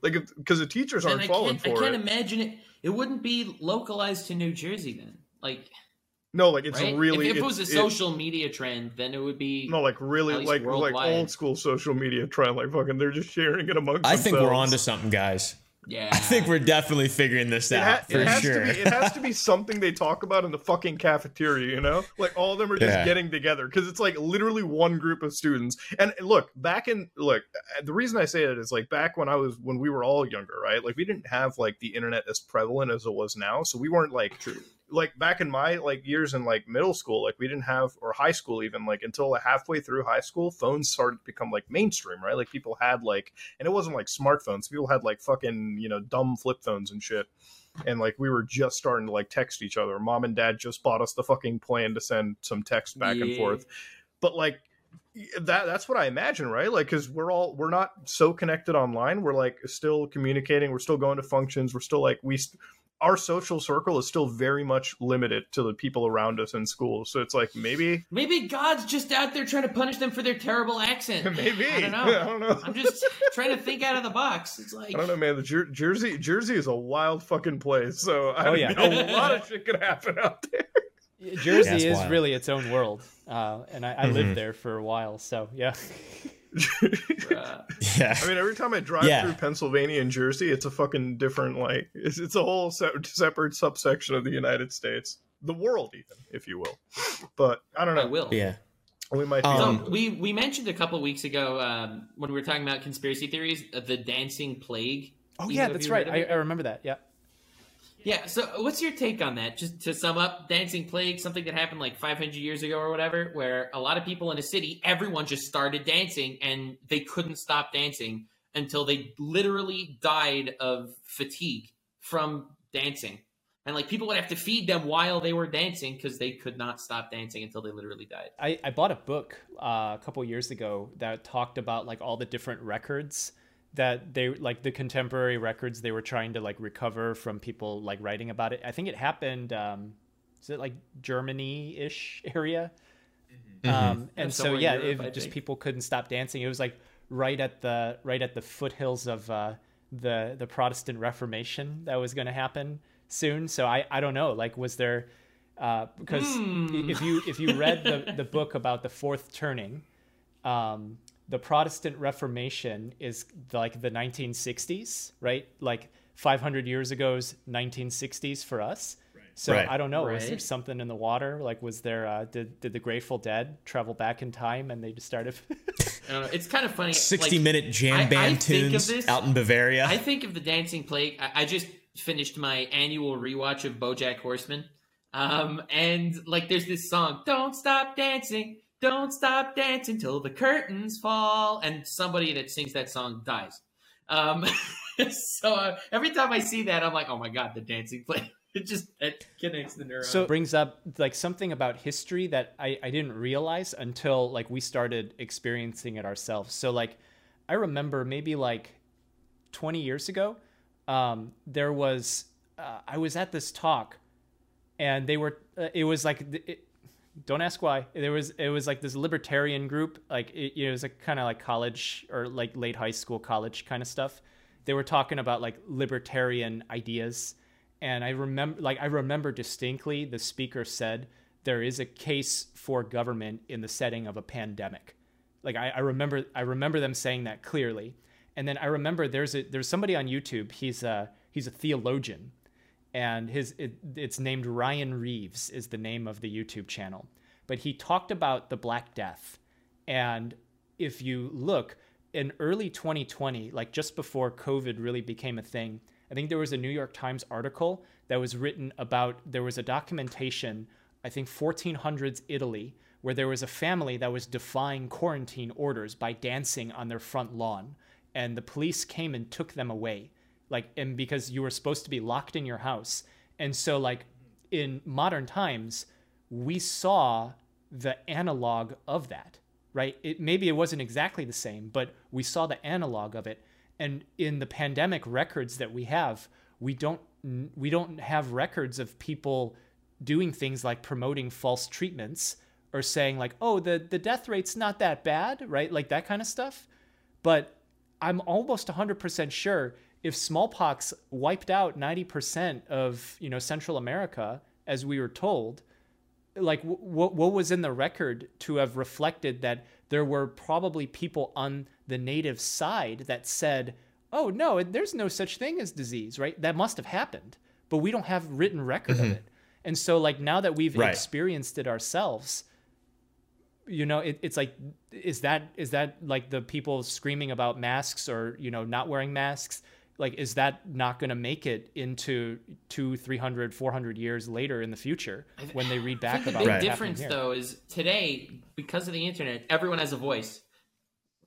Like because the teachers aren't falling can't, I can't it. imagine it. It wouldn't be localized to New Jersey then. Like, no, like it's right? really if, if it was a it- social media trend, then it would be. no, like really, least like like old school social media trend, like fucking, they're just sharing it amongst. I think we're themselves. onto something, guys. yeah. I think we're definitely figuring this It, ha- out for it has sure. to be. It has to be something they talk about in the fucking cafeteria. You know, like all of them are just Yeah. getting together because it's like literally one group of students. And look, back in look, uh, the reason I say it is like back when I was when we were all younger, right? Like we didn't have like the internet as prevalent as it was now, so we weren't like like back in my like years in like middle school like we didn't have or high school even like until halfway through high school phones started to become like mainstream right? Like people had like and it wasn't like smartphones. People had like fucking you know dumb flip phones and shit. And like we were just starting to like text each other. Mom and dad just bought us the fucking plan to send some text back and forth. But like that that's what i imagine right? Like because we're all we're not so connected online. We're like still communicating. We're still going to functions. We're still like we st- our social circle is still very much limited to the people around us in school so it's like maybe Maybe God's just out there trying to punish them for their terrible accent. maybe I don't know. i don't know I'm just trying to think out of the box. It's like I don't know, man. The Jer- Jersey Jersey is a wild fucking place, so I Oh, mean, yeah. a lot of shit could happen out there. Jersey That's is wild. really its own world, uh, and I, I Mhm. lived there for a while. So yeah, yeah. I mean, every time I drive Yeah. through Pennsylvania and Jersey, it's a fucking different like it's, it's a whole se- separate subsection of the United States, the world, even if you will. But I don't know. I will. Yeah. We might be. So Um, we we mentioned a couple weeks ago um, when we were talking about conspiracy theories, uh, the dancing plague. oh yeah, that's right. I. I remember that. Yeah. Yeah. So what's your take on that? Just to sum up, dancing plague, something that happened like 500 years ago or whatever, where a lot of people in a city, everyone just started dancing and they couldn't stop dancing until they literally died of fatigue from dancing. And like people would have to feed them while they were dancing because they could not stop dancing until they literally died. I, I bought a book uh, a couple years ago that talked about like all the different records that they like the contemporary records they were trying to like recover from people like writing about it. I think it happened. Um, is it like Germany ish area? Mm-hmm. Um, and so yeah, Europe, it just people couldn't stop dancing. It was like right at the right at the foothills of uh, the the Protestant Reformation that was going to happen soon. So I I don't know. Like, was there uh, because Hmm. if you if you read the the book about the fourth turning, um, the Protestant Reformation is like the 1960s, right? Like 500 years ago's 1960s for us. So Right. I don't know. Was there something in the water? Like, was there? Uh, did did the Grateful Dead travel back in time and they just started? I don't know. It's kind of funny. 60 like, minute jam I- I band tunes this- out in Bavaria. I think of the Dancing Plague. I, I just finished my annual rewatch of BoJack Horseman, um, and like, there's this song, "Don't stop dancing, don't stop dancing till the curtains fall," and somebody that sings that song dies. Um, so uh, every time I see that, I'm like, "Oh my god, the Dancing Plague!" It just it connects the neurons. so it brings up like something about history that I, I didn't realize until like we started experiencing it ourselves so like i remember maybe like 20 years ago um, there was uh, i was at this talk and they were uh, it was like it, don't ask why. There was it was like this libertarian group like it, it was like kind of like college or like late high school college kind of stuff. They were talking about like libertarian ideas. And i remember like i remember distinctly the speaker said there is a case for government in the setting of a pandemic. Like I, I remember i remember them saying that clearly. And then i remember there's a there's somebody on youtube he's a he's a theologian and his it, it's named Ryan Reeves is the name of the YouTube channel. But he talked about the Black Death, and if you look in early 2020, like just before COVID really became a thing, I think there was a New York Times article that was written about there was a documentation, I think 1400s Italy, where there was a family that was defying quarantine orders by dancing on their front lawn, and the police came and took them away like and because you were supposed to be locked in your house. And so like in modern times we saw the analog of that right? It maybe it wasn't exactly the same but we saw the analog of it. And in the pandemic records that we have we don't we don't have records of people doing things like promoting false treatments or saying like oh the the death rate's not that bad right? Like that kind of stuff. But I'm almost 100% sure if smallpox wiped out 90% of, you know, Central America as we were told, like w- what what was in the record to have reflected that there were probably people on the native side that said, "Oh no, there's no such thing as disease," right? That must have happened, but we don't have written record of mm-hmm. it. And so like now that we've Right. experienced it ourselves, you know it, it's like is that is that like the people screaming about masks or you know not wearing masks like is that not going to make it into two 300 400 years later in the future when they read I back think the big difference, here? though, is today because of the internet, everyone has a voice.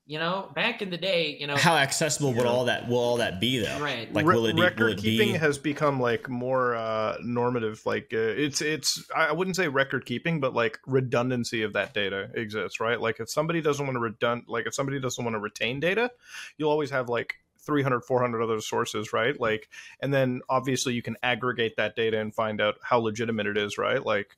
You know, back in the day, you know, How accessible would all that will all that be though? Right. Like will it, will record it keeping be? has become like more uh, normative. Like uh, it's it's I I wouldn't say record keeping, but like redundancy of that data exists, right? Like if somebody doesn't want to redund, like if somebody doesn't want to retain data, you'll always have like 300 400 other sources right? Mm-hmm. Like and then obviously you can aggregate that data and find out how legitimate it is right? Like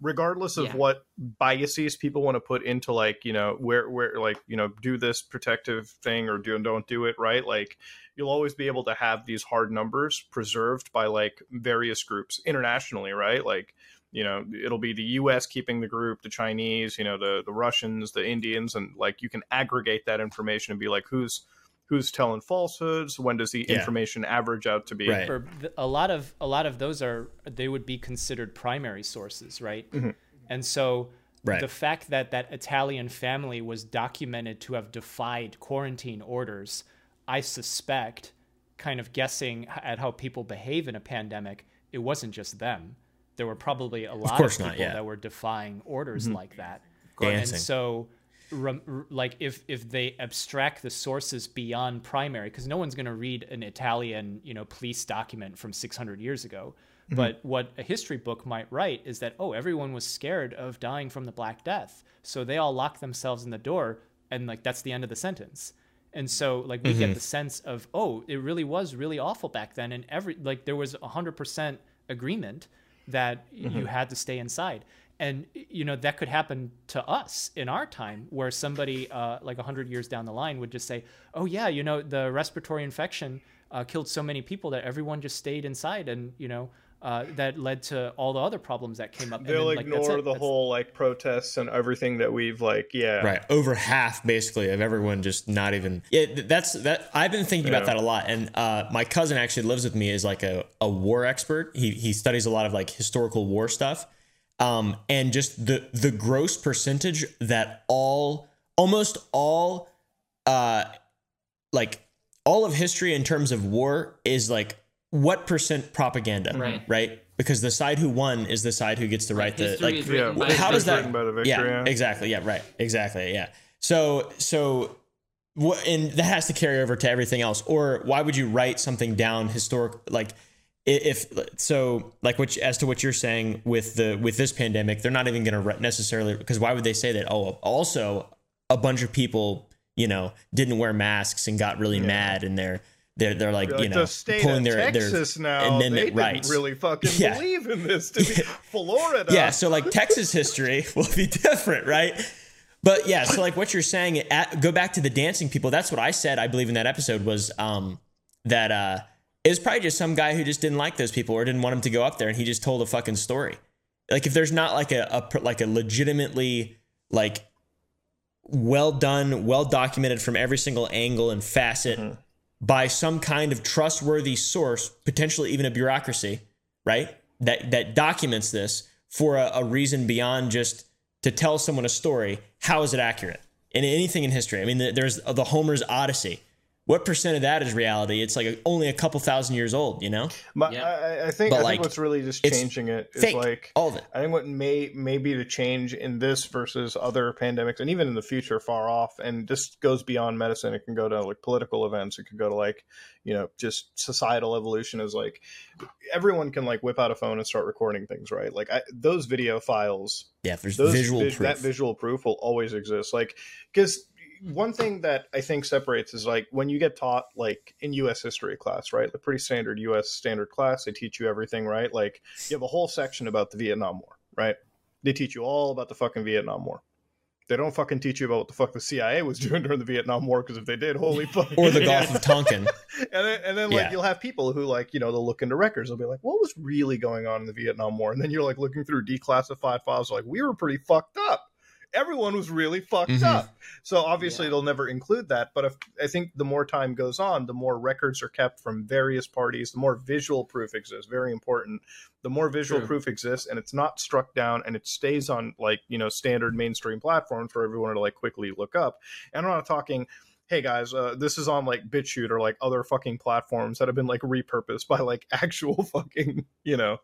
regardless of Yeah. what biases people want to put into like you know where where like you know do this protective thing or do and don't do it right? Like you'll always be able to have these hard numbers preserved by like various groups internationally right? Like you know it'll be the us keeping the group the chinese you know the the russians the indians and like you can aggregate that information and be like who's who's telling falsehoods when does the Yeah. information average out to be Right. for th- a lot of a lot of those are they would be considered primary sources right mm-hmm. and so Right. the fact that that italian family was documented to have defied quarantine orders i suspect kind of guessing at how people behave in a pandemic it wasn't just them there were probably a lot of, course people not, yeah. that were defying orders mm-hmm. like that Dancing. and so rem- like if if they abstract the sources beyond primary because no one's going to read an italian you know police document from 600 years ago. Mm-hmm. But what a history book might write is that oh everyone was scared of dying from the black death. So they all locked themselves in the door and like that's the end of the sentence. And so like we get mm-hmm. the sense of oh it really was really awful back then. And every like there was 100% agreement that mm-hmm. you had to stay inside and you know that could happen to us in our time where somebody uh, like 100 years down the line would just say oh yeah you know the respiratory infection uh, killed so many people that everyone just stayed inside, and you know uh, that led to all the other problems that came up. They'll then, like, ignore it. the That's- whole like protests and everything that we've like, yeah, Right, over half basically of everyone just not even. Yeah, that's that. I've been thinking about that a lot, and uh, my cousin actually lives with me is like a, a war expert. He he studies a lot of like historical war stuff, um, and just the the gross percentage that all almost all, uh, like all of history in terms of war is like what percent propaganda, Right. Right, because the side who won is the side who gets to write the like Yeah, written how does that written by the victor, yeah, yeah. exactly. Yeah right. Exactly. Yeah. So so what and that has to carry over to everything else. Or why would you write something down historic like i- if so like which as to what you're saying with the with this pandemic they're not even going to necessarily because why would they say that oh also a bunch of people you know didn't wear masks and got really mad and they're they're they're like, Like you know the pulling their Texas their now, they amendment rights really fucking Yeah. believe in this to be Florida. Yeah, so like Texas history will be different, right? But yeah, so like what you're saying, at, go back to the dancing people. That's what I said. I believe in that episode was um, that uh, it was probably just some guy who just didn't like those people or didn't want him to go up there, and he just told a fucking story. Like if there's not like a, a like a legitimately like well done, well documented from every single angle and facet mm-hmm. by some kind of trustworthy source, potentially even a bureaucracy, right? That that documents this for a, a reason beyond just to tell someone a story. How is it accurate? In anything in history, I mean, th- there's the Homer's Odyssey. What percent of that is reality? It's like only a couple thousand years old, you know? My, Yeah. I, I think But, I like, think what's really just it's changing it is Fake, like all of it. I think what may may be the change in this versus other pandemics, and even in the future, far off, and this goes beyond medicine. It can go to like political events. It could go to like you know just societal evolution. Is like everyone can like whip out a phone and start recording things, right? Like I, those video files Yeah, there's those visual vis- proof. that visual proof will always exist like because one thing that i think separates is like when you get taught like in us history class right the pretty standard us standard class they teach you everything right like you have a whole section about the vietnam war right they teach you all about the fucking vietnam war they don't fucking teach you about what the fuck the CIA was doing during the Vietnam War because if they did, holy fuck. or the Gulf of Tonkin. and then, and then like Yeah. you'll have people who like you know they'll look into records they'll be like what was really going on in the vietnam war and then you're like looking through declassified files like we were pretty fucked up everyone was really fucked Mhm. up so obviously Yeah. they'll never include that but if, i think the more time goes on the more records are kept from various parties the more visual proof exists very important the more visual True. proof exists and it's not struck down and it stays on like you know standard mainstream platforms for everyone to like quickly look up and i'm not talking hey guys, uh, this is on like BitChute or like other fucking platforms that have been like repurposed by like actual fucking, you know,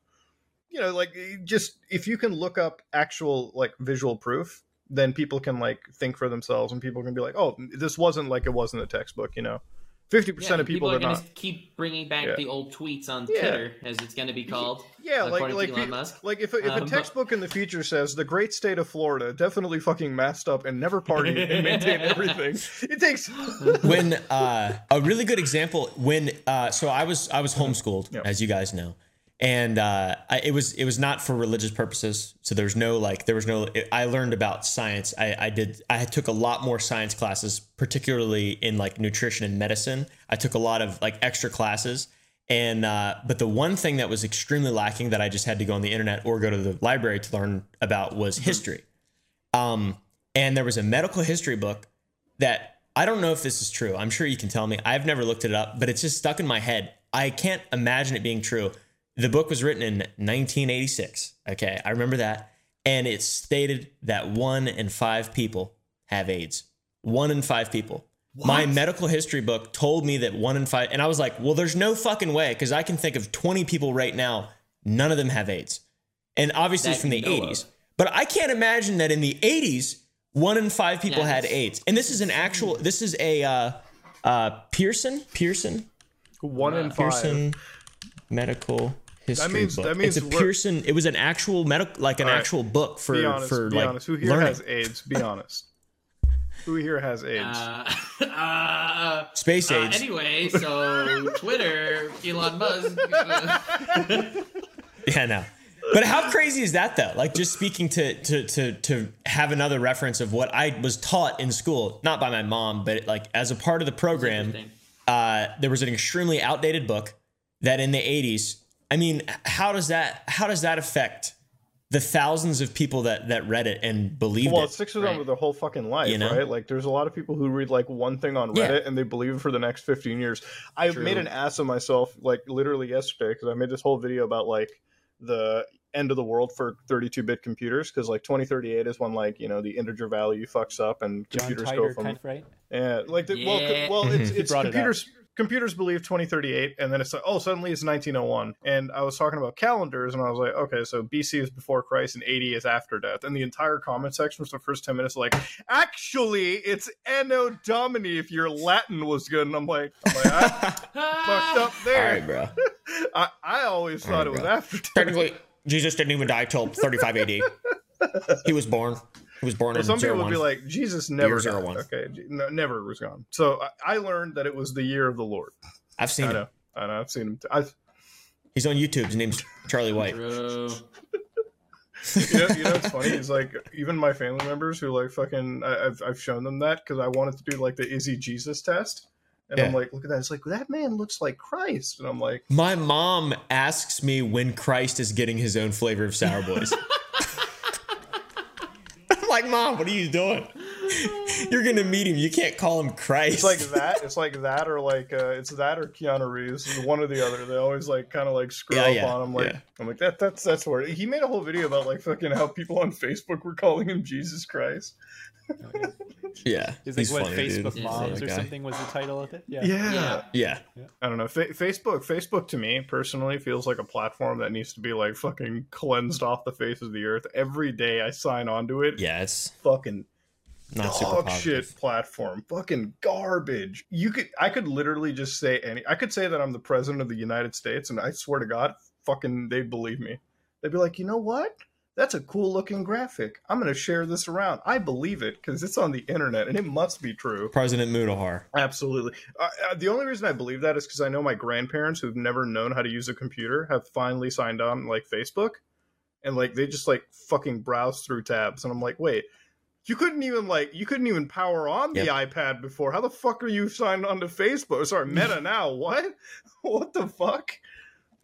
you know, like just if you can look up actual like visual proof, then people can like think for themselves and people can be like, oh, this wasn't like it was in the textbook, you know. Fifty Yeah, percent of people, are are going not. to keep bringing back Yeah. the old tweets on Yeah. Twitter, as it's going to be called. Yeah, like according to like Elon Musk. like if a, if Um, a but- textbook in the future says the great state of Florida definitely fucking masked up and never party and maintain everything, it takes. when uh, a really good example when uh, so I was I was homeschooled Yeah. as you guys know, and uh, I, it was it was not for religious purposes. So there was no like there was no. I learned about science. I, I did I took a lot more science classes, particularly in like nutrition and medicine. I took a lot of like extra classes. And uh, but the one thing that was extremely lacking that I just had to go on the internet or go to the library to learn about was history. Um, and there was a medical history book that I don't know if this is true. I'm sure you can tell me. I've never looked it up, but it's just stuck in my head. I can't imagine it being true. The book was written in 1986. Okay, I remember that. And it stated that one in five people have AIDS. One in five people. My medical history book told me that one in five, and I was like, well, there's no fucking way because I can think of 20 people right now, none of them have AIDS. And obviously it's from the 80s. of. But I can't imagine that in the 80s, one in five people Yeah, had AIDS. And this is an actual, this is a uh, uh, Pearson, Pearson, One in five. Pearson medical history means- book. that means it's a Pearson, it was an actual medical, like an All right. actual book for, be honest. for be like honest. Who here learning. has AIDS? Be honest. Who here has AIDS? Uh, uh, Space uh, AIDS. anyway, so Twitter, Elon Musk. Yeah, no. But how crazy is that though? Like just speaking to to to to have another reference of what I was taught in school, not by my mom, but like as a part of the program. Uh, there was an extremely outdated book that in the 80s. I mean, how does that how does that affect the thousands of people that that read it and believed Well, it? Well, it sticks with them Right. with their whole fucking life, You know? right? Like, there's a lot of people who read like one thing on Yeah. Reddit and they believe it for the next 15 years. I True. made an ass of myself, like literally yesterday, because I made this whole video about like the end of the world for 32-bit computers, because like 2038 is when like you know the integer value fucks up and John computers go from kind of right. yeah, like the, well, Yeah. co- well, it's, it's brought it computers. Computers believe 2038, and then it's like, oh, suddenly it's 1901. And I was talking about calendars, and I was like, okay, so BC is before Christ, and AD is after death. And the entire comment section for the first 10 minutes, like, actually, it's Anno Domini if your Latin was good. And I'm like, I'm like I fucked up there. right, bro. I, I always thought right, it was bro. after death. Technically, Jesus didn't even die till 35 AD. He was born. He was born Well, in some people zero would be like, Jesus never zero died. Okay, no, never was gone. So I, I learned that it was the year of the Lord. I've seen I him. know. I know. I've seen him. T- I've, He's on YouTube. His name's Charlie White. True. you know, you know what's funny? It's like even my family members who like fucking I, I've I've shown them that because I wanted to do like the is he Jesus test, and I'm like, look at that. It's like that man looks like Christ, and I'm like, My mom asks me when Christ is getting his own flavor of Sour Boys. Like, Mom, what are you doing? You're gonna meet him. You can't call him Christ. it's like that. It's like that, or like uh, it's that or Keanu Reeves, one or the other. They always like kind of like screw Yeah, up yeah, on him. Like yeah. I'm like that. That's that's where he made a whole video about like fucking how people on Facebook were calling him Jesus Christ. Yeah, Is he's like what funny. Facebook Yeah, Moms that or guy. something was the title of it? Yeah. Yeah. Yeah. Yeah, I don't know. Fa- Facebook, Facebook to me personally feels like a platform that needs to be like fucking cleansed off the face of the earth. Every day I sign onto it, yeah, it's fucking not super dog shit platform, fucking garbage. You could, I could literally just say any. I could say that I'm the president of the United States, and I swear to God, fucking, they'd believe me. They'd be like, you know what? That's a cool looking graphic. I'm gonna share this around. I believe it because it's on the internet and it must be true. President Mutahar. Absolutely. Uh, uh, the only reason I believe that is because I know my grandparents who've never known how to use a computer have finally signed on like Facebook, and like they just like fucking browse through tabs, and I'm like, wait, you couldn't even like you couldn't even power on the Yep. iPad before. How the fuck are you signed on to Facebook? Sorry, Meta now. What? what the fuck?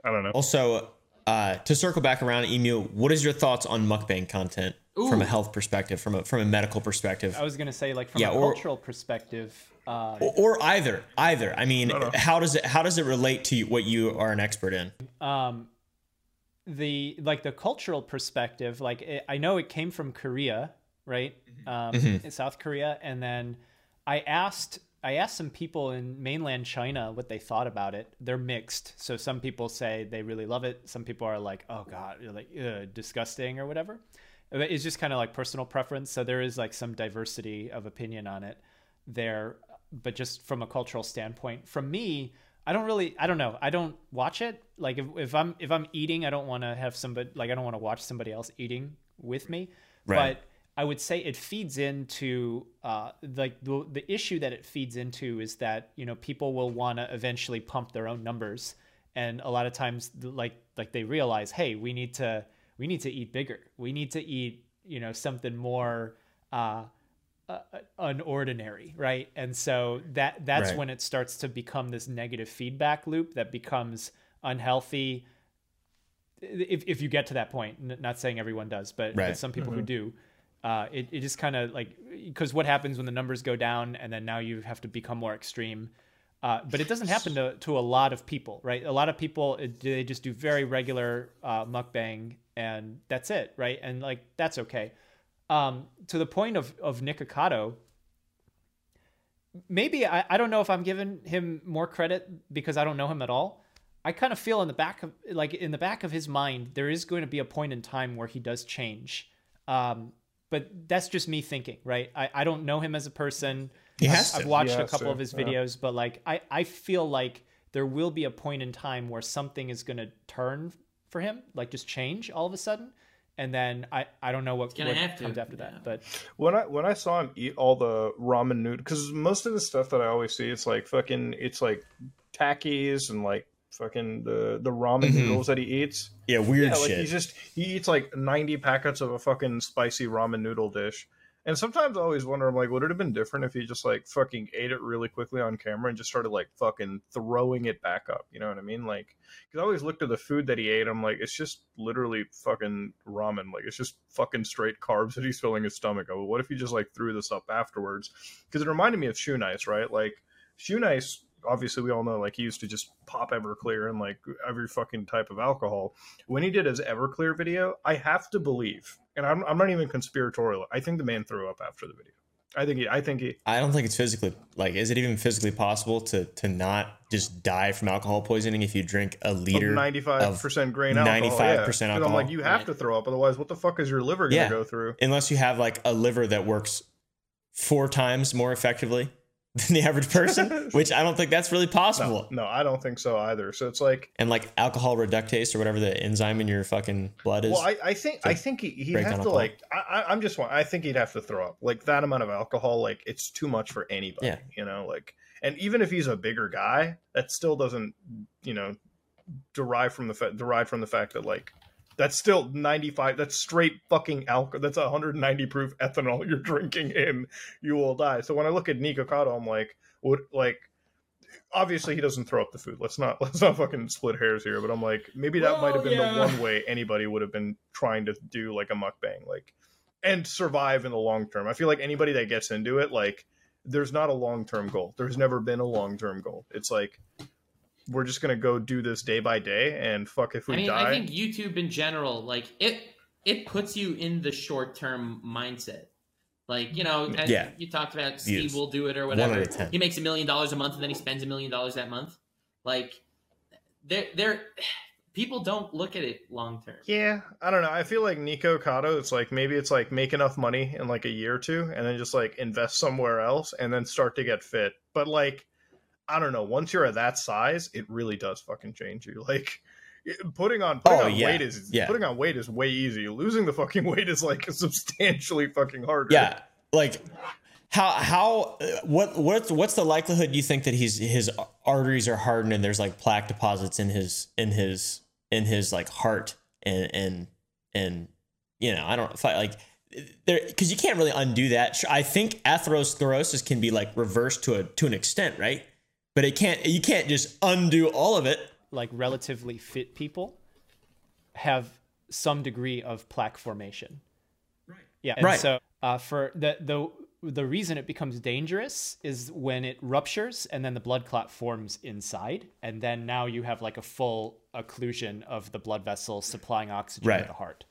I don't know. Also, uh, to circle back around, Emu, what is your thoughts on mukbang content from a health perspective, from a from a medical perspective, I was gonna say like from Yeah, a or- cultural perspective. Uh, or, or either? Either. I mean, No, no. how does it how does it relate to what you are an expert in? um the like the cultural perspective like it, i know it came from korea right um in south korea and then i asked i asked some people in mainland china what they thought about it. They're mixed. So some people say they really love it. Some people are like oh god you're like disgusting or whatever. It's just kind of like personal preference. So there is like some diversity of opinion on it there. But just from a cultural standpoint from me i don't really i don't know. I don't watch it. Like if, if i'm if i'm eating i don't want to have somebody like i don't want to watch somebody else eating with me. Right. but i would say it feeds into uh like the, the issue that it feeds into is that you know people will want to eventually pump their own numbers and a lot of times like like they realize hey we need to we need to eat bigger we need to eat you know something more uh uh, unordinary, right? And so that that's Right. when it starts to become this negative feedback loop that becomes unhealthy. If if you get to that point, N- not saying everyone does, but, but Right. some people who do, uh, it it just kind of like because what happens when the numbers go down and then now you have to become more extreme. Uh, but it doesn't happen to, to a lot of people, right? A lot of people they just do very regular uh, mukbang and that's it, right? And like that's okay um, to the point of of Nikocado, maybe I, I don't know if I'm giving him more credit because I don't know him at all. I kind of feel in the back of like in the back of his mind there is going to be a point in time where he does change. Um, but that's just me thinking, right? I, I don't know him as a person. He has I've to. watched He a couple to, of his yeah. videos, but like I, I feel like there will be a point in time where something is going to turn for him, like just change all of a sudden. And then I, I don't know what, gonna what have to, comes after yeah. that, but when I when I saw him eat all the ramen noodles, because most of the stuff that I always see, it's like fucking, it's like takis and like fucking the the ramen Mhm. noodles that he eats. Yeah, weird yeah, like shit. he just he eats like ninety packets of a fucking spicy ramen noodle dish, And sometimes I always wonder, I'm like, would it have been different if he just like fucking ate it really quickly on camera and just started like fucking throwing it back up? You know what I mean? Like, because I always looked at the food that he ate. I'm like, it's just literally fucking ramen. Like, it's just fucking straight carbs that he's filling his stomach of. What if he just like threw this up afterwards? Because it reminded me of Shoenice, right? Like, Shoenice obviously we all know like he used to just pop Everclear and like every fucking type of alcohol. When he did his Everclear video, I have to believe, and I'm, I'm not even conspiratorial. I think the man threw up after the video. I think he. I think he. I don't think it's physically like. Is it even physically possible to to not just die from alcohol poisoning if you drink a liter ninety five percent grain alcohol? Ninety five percent alcohol. I'm like, you have Right. to throw up, otherwise, what the fuck is your liver gonna Yeah. go through? Unless you have like a liver that works four times more effectively than the average person, which I don't think that's really possible. No, no, I don't think so either. So it's like, And like alcohol reductase or whatever the enzyme in your fucking blood is. well, I, I think I think he, he'd have to like. I, I'm just. one- I think he'd have to throw up like that amount of alcohol. Like it's too much for anybody. Yeah. You know, like, and even if he's a bigger guy, that still doesn't, you know, derive from the fa- derive from the fact that like. That's still 95. That's straight fucking alcohol. That's 190 proof ethanol you're drinking in. You will die. So when I look at Nikocado, I'm like, what? Like, obviously he doesn't throw up the food. Let's not let's not fucking split hairs here. But I'm like, maybe that might have been yeah. the one way anybody would have been trying to do like a mukbang, like, and survive in the long term. I feel like anybody that gets into it, like, there's not a long term goal. There's never been a long term goal. It's like we're just gonna go do this day by day, and fuck if we I mean, die. I think YouTube in general, like it, it puts you in the short term mindset. Like you know, as Yeah. you talked about, Views. Steve will do it or One whatever. out of 10. He makes a million dollars a month, and then he spends a million dollars that month. Like, they're, they're people don't look at it long term. Yeah, I don't know. I feel like Nikocado, it's like maybe it's like make enough money in like a year or two and then just like invest somewhere else and then start to get fit. But like, I don't know. Once you're at that size, it really does fucking change you. Like, putting on putting Oh, on yeah. weight is Yeah. putting on weight is way easy. Losing the fucking weight is like substantially fucking harder. Yeah, like how how uh, what what's what's the likelihood you think that he's his arteries are hardened and there's like plaque deposits in his in his in his like heart and and and you know I don't I like there because you can't really undo that. I think atherosclerosis can be like reversed to a to an extent, right? But it can't you can't just undo all of it. like relatively fit people have some degree of plaque formation. Right. Yeah. And Right. so uh, for the the the reason it becomes dangerous is when it ruptures and then the blood clot forms inside, and then now you have like a full occlusion of the blood vessel supplying oxygen Right. to the heart.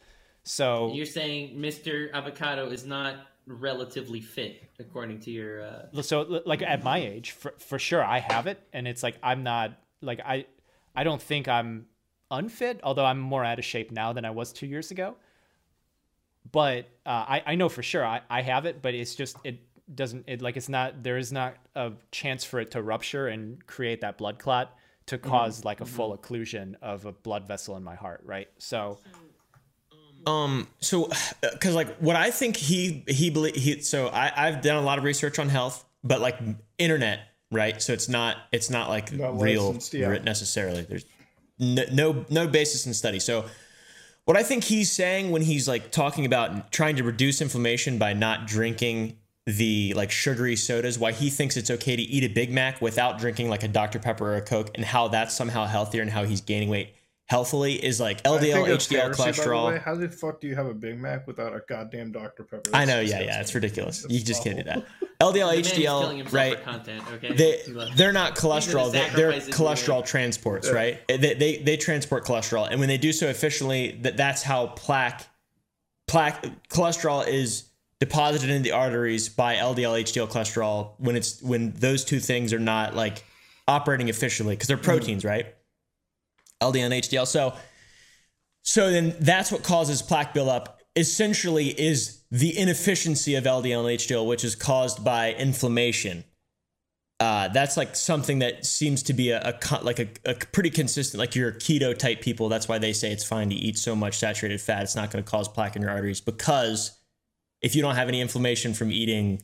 So You're saying Mr. Avocado is not relatively fit, according to your. Uh, so like at my age for, for sure i have it and it's like i'm not like i i don't think i'm unfit although i'm more out of shape now than i was two years ago. But uh, I, I know for sure I, I have it but it's just it doesn't it like it's not there is not a chance for it to rupture and create that blood clot to cause like a full occlusion of a blood vessel in my heart right? So Um. So, because like what I think he he believe he. So I I've done a lot of research on health, but like internet, right? So it's not it's not like Not real licensed, yeah. necessarily. There's no, no no basis in study. So what I think he's saying when he's like talking about trying to reduce inflammation by not drinking the like sugary sodas, why he thinks it's okay to eat a Big Mac without drinking like a Dr Pepper or a Coke, and how that's somehow healthier and how he's gaining weight healthily is like LDL, HDL, heresy, by the cholesterol. way. How the fuck do you have a Big Mac without a goddamn Dr Pepper? I That's know, yeah, yeah, it's ridiculous. That's You just can't do that. LDL, the man is killing HDL, right? content. Okay. They they're not cholesterol. They, they're cholesterol were- transports, right? They, they they transport cholesterol, and when they do so efficiently, that that's how plaque plaque cholesterol is deposited in the arteries by LDL, HDL cholesterol when it's when those two things are not like operating efficiently because they're mm-hmm. proteins, right? LDL and HDL. So so then that's what causes plaque buildup. Essentially, is the inefficiency of LDL and HDL, which is caused by inflammation. Uh, that's like something that seems to be a, a like a, a pretty consistent. Like you're keto type people. That's why they say it's fine to eat so much saturated fat. It's not going to cause plaque in your arteries because if you don't have any inflammation from eating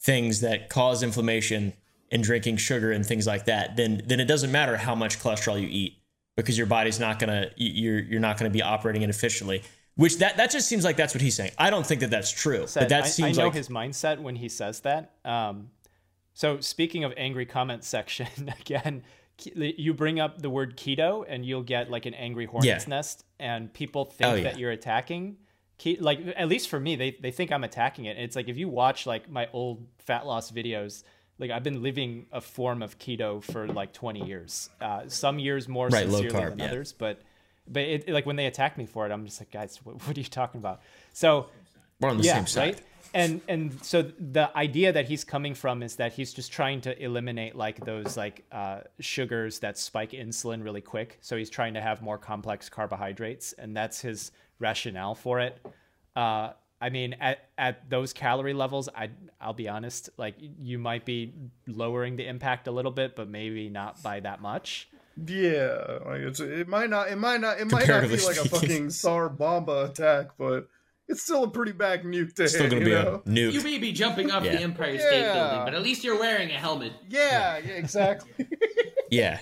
things that cause inflammation and drinking sugar and things like that, then then it doesn't matter how much cholesterol you eat because your body's not gonna you- you're you're not gonna be operating it efficiently. Which that that just seems like that's what he's saying. I don't think that that's true, said, but that I, seems I know like his mindset when he says that. Um, so speaking of angry comment section again, you bring up the word keto and you'll get like an angry hornet's Yeah. nest, and people think Oh, yeah. that you're attacking. Ke- like at least for me, they they think I'm attacking it. It's like if you watch like my old fat loss videos. Like I've been living a form of keto for like 20 years. Uh, some years more Right, sincerely carb, than yeah. others, but but it, like when they attack me for it, I'm just like, guys, what, what are you talking about? So we're on the yeah, same side. right. And and so the idea that he's coming from is that he's just trying to eliminate like those like uh, sugars that spike insulin really quick. So he's trying to have more complex carbohydrates, and that's his rationale for it. Uh, I mean, at, at those calorie levels, I I'll be honest, like you might be lowering the impact a little bit, but maybe not by that much. Yeah, like it's it might not it might not it might not be like a fucking Tsar Bomba attack, but it's still a pretty bad nuke to Still hit, gonna you be know? a nuke. You may be jumping off Yeah. the Empire State Yeah. Building, but at least you're wearing a helmet. Yeah, yeah, exactly. yeah.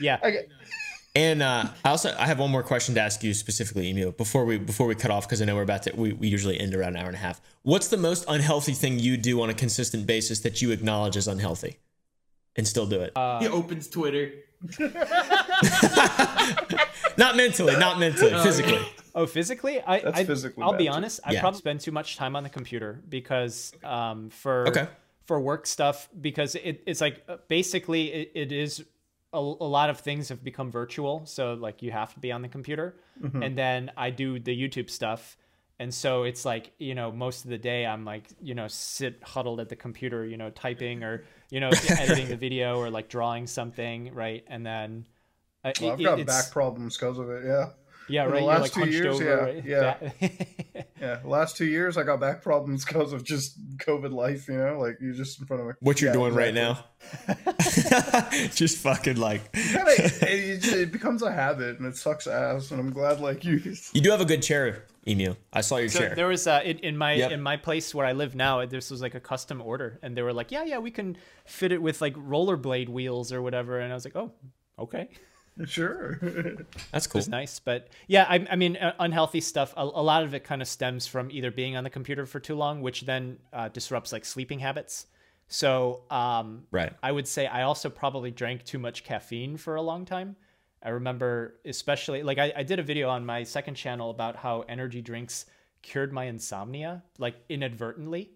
Yeah. Okay. And uh, I also I have one more question to ask you specifically, Emu, before we before we cut off because I know we're about to we, we usually end around an hour and a half. What's the most unhealthy thing you do on a consistent basis that you acknowledge as unhealthy, and still do it? Uh, he opens Twitter. not mentally, not mentally, physically. Oh, physically, I, That's I physically I'll be bad, too. honest. I Yeah. probably spend too much time on the computer because um for Okay. for work stuff because it, it's like uh, basically it, it is a, a lot of things have become virtual so like you have to be on the computer Mm-hmm. and then i do the youtube stuff and so it's like you know most of the day i'm like you know sit huddled at the computer you know typing or you know editing the video or like drawing something right and then uh, Well, I've got it's- back problems because of it. Yeah, yeah the right you're last like two hunched years, over yeah, right? yeah. Yeah. The last two years, I got back problems because of just COVID life. You know, like you're just in front of me. What you're doing right now? Just fucking like Kinda, it, it, it becomes a habit and it sucks ass. And I'm glad like you. you do have a good chair, Emu. I saw your So chair. there was uh, in, in my Yep. in my place where I live now. This was like a custom order, and they were like, "Yeah, yeah, we can fit it with like rollerblade wheels or whatever." And I was like, "Oh, okay, Sure. That's cool. it's nice." But yeah, I, I mean, uh, unhealthy stuff. A, a lot of it kind of stems from either being on the computer for too long, which then uh, disrupts like sleeping habits. So um, Right. I would say I also probably drank too much caffeine for a long time. I remember, especially like I, I did a video on my second channel about how energy drinks cured my insomnia, like inadvertently.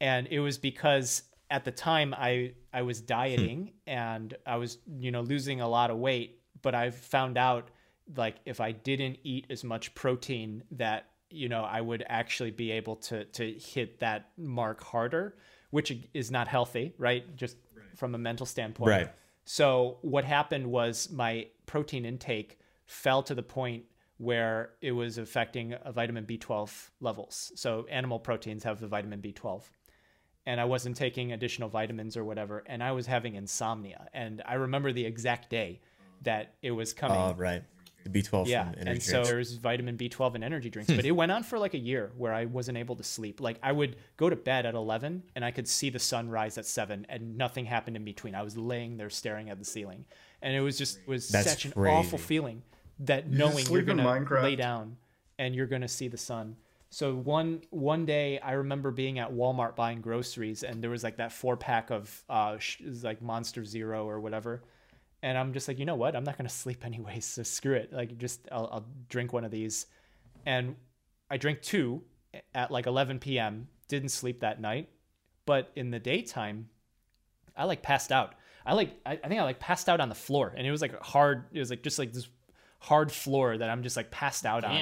And it was because at the time I I was hmm. dieting and I was, you know, losing a lot of weight, but I found out like if I didn't eat as much protein that, you know, I would actually be able to to hit that mark harder, which is not healthy, right? Just from a mental standpoint. Right. So what happened was my protein intake fell to the point where it was affecting vitamin B12 levels. So animal proteins have the vitamin B12. And I wasn't taking additional vitamins or whatever, and I was having insomnia. And I remember the exact day that it was oh, coming. Oh, right. The B12 Yeah, from and so drinks. there's vitamin B12 and energy drinks, hmm. but it went on for like a year where I wasn't able to sleep. Like I would go to bed at 11 and I could see the sun rise at 7 and nothing happened in between. I was laying there staring at the ceiling. And it was just was That's such an crazy. awful feeling that knowing you're going to lay down and you're going to see the sun. So one one day I remember being at Walmart buying groceries and there was like that four pack of uh like Monster Zero or whatever and I'm just like, you know what? I'm not gonna sleep anyways, so screw it. Like, just I'll, I'll drink one of these, and I drank two at like 11 p.m. Didn't sleep that night, but in the daytime, I like passed out. I like I, I think I like passed out on the floor, and it was like hard. It was like just like this hard floor that I'm just like passed out on.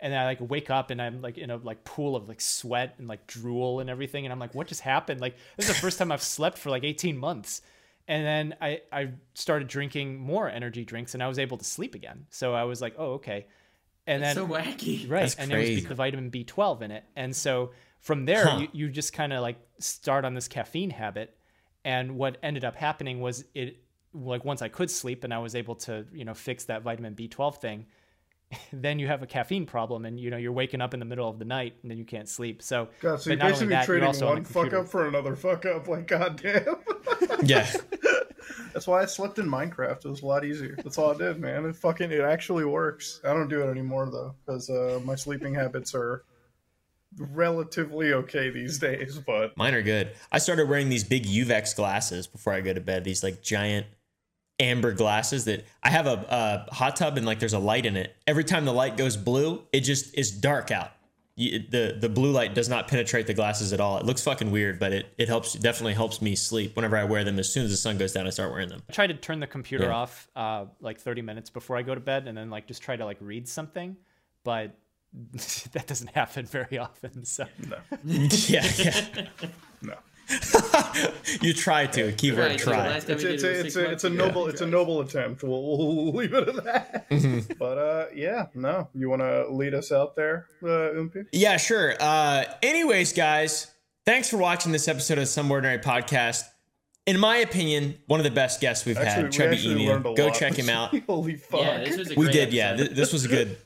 Damn. And then I like wake up and I'm like in a like pool of like sweat and like drool and everything, and I'm like, what just happened? Like this is the first time I've slept for like 18 months and then I, I started drinking more energy drinks and I was able to sleep again. So I was like, oh, okay. And then so wacky. right, That's and it was crazy. the vitamin B12 in it. And so from there, Huh. you, you just kind of like start on this caffeine habit. And what ended up happening was it like once I could sleep and I was able to you know fix that vitamin B12 thing. Then you have a caffeine problem, and you know you're waking up in the middle of the night, and then you can't sleep. So, God, so but you're basically that, you're trading also on one fuck up for another fuck up. Like, goddamn. yeah. That's why I slept in Minecraft. It was a lot easier. That's all I did, man. It fucking it actually works. I don't do it anymore though, because uh, my sleeping habits are relatively okay these days. But Mine are good. I started wearing these big Uvex glasses before I go to bed. These like giant amber glasses that I have a, a hot tub and like there's a light in it. Every time the light goes blue, it just is dark out. You, the the blue light does not penetrate the glasses at all. It looks fucking weird, but it it helps definitely helps me sleep whenever I wear them. As soon as the sun goes down, I start wearing them. I try to turn the computer Yeah. off uh, like 30 minutes before I go to bed, and then like just try to like read something, but that doesn't happen very often. So yeah, yeah. no, you try to keyword Right, try. last time it's it's a, it's a, it's a ago. noble it's a noble attempt. We'll, we'll leave it at that. But uh, yeah, no. You want to lead us out there, uh, Oompi? Yeah, sure. Uh, anyways, guys, thanks for watching this episode of Some Ordinary Podcast. In my opinion, one of the best guests we've Actually, had, we Trevi actually learned a Emia. Go lot. check him out. Holy fuck! Yeah, this was a We great did, yeah. episode. Th- this was a good.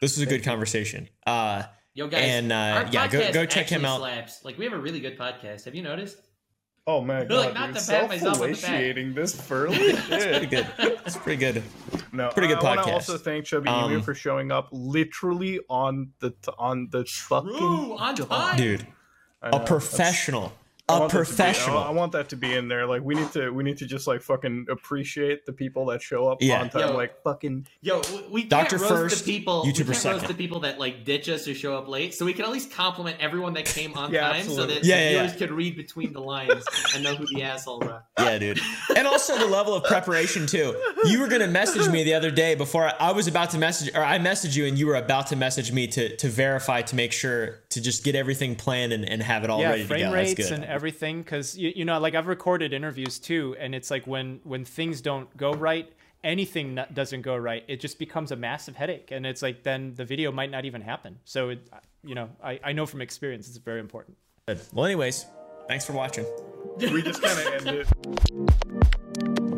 This was a good conversation. Uh, Yo, guys, And, uh, our yeah, go- go check him out. Slaps. Like we have a really good podcast. Have you noticed? Oh man, Like, God, not dude, to pat myself on the self-initiating this early. pretty good. It's pretty good. No, Pretty good podcast. I want to also thank Chubby Um, Emu for showing up literally on the t- on the fucking on time. Dude, I a know, that's- professional. I A want that to be- I- professional. I want that to be in there. Like we need to we need to just like fucking appreciate the people that show up Yeah. on time. Yo. Like fucking Yo, w- we can't Doctor roast first, the people. we can't roast the people that like ditch us or show up late. So we can at least compliment everyone that came on Yeah, time, absolutely. so that Yeah, the yeah, viewers yeah. could read between the lines and know who the assholes are. Yeah, dude. And also the level of preparation too. You were gonna message me the other day before I, I was about to message, or I messaged you, and you were about to message me to to verify to make sure to just get everything planned and, and have it all yeah, ready to frame go. That's rates good. And everything, because you, you know, like I've recorded interviews too, and it's like when when things don't go right, anything not, doesn't go right, it just becomes a massive headache, and it's like then the video might not even happen. So it, you know, I, I know from experience it's very important. Good. Well, anyways, thanks for watching. we just kind of end it.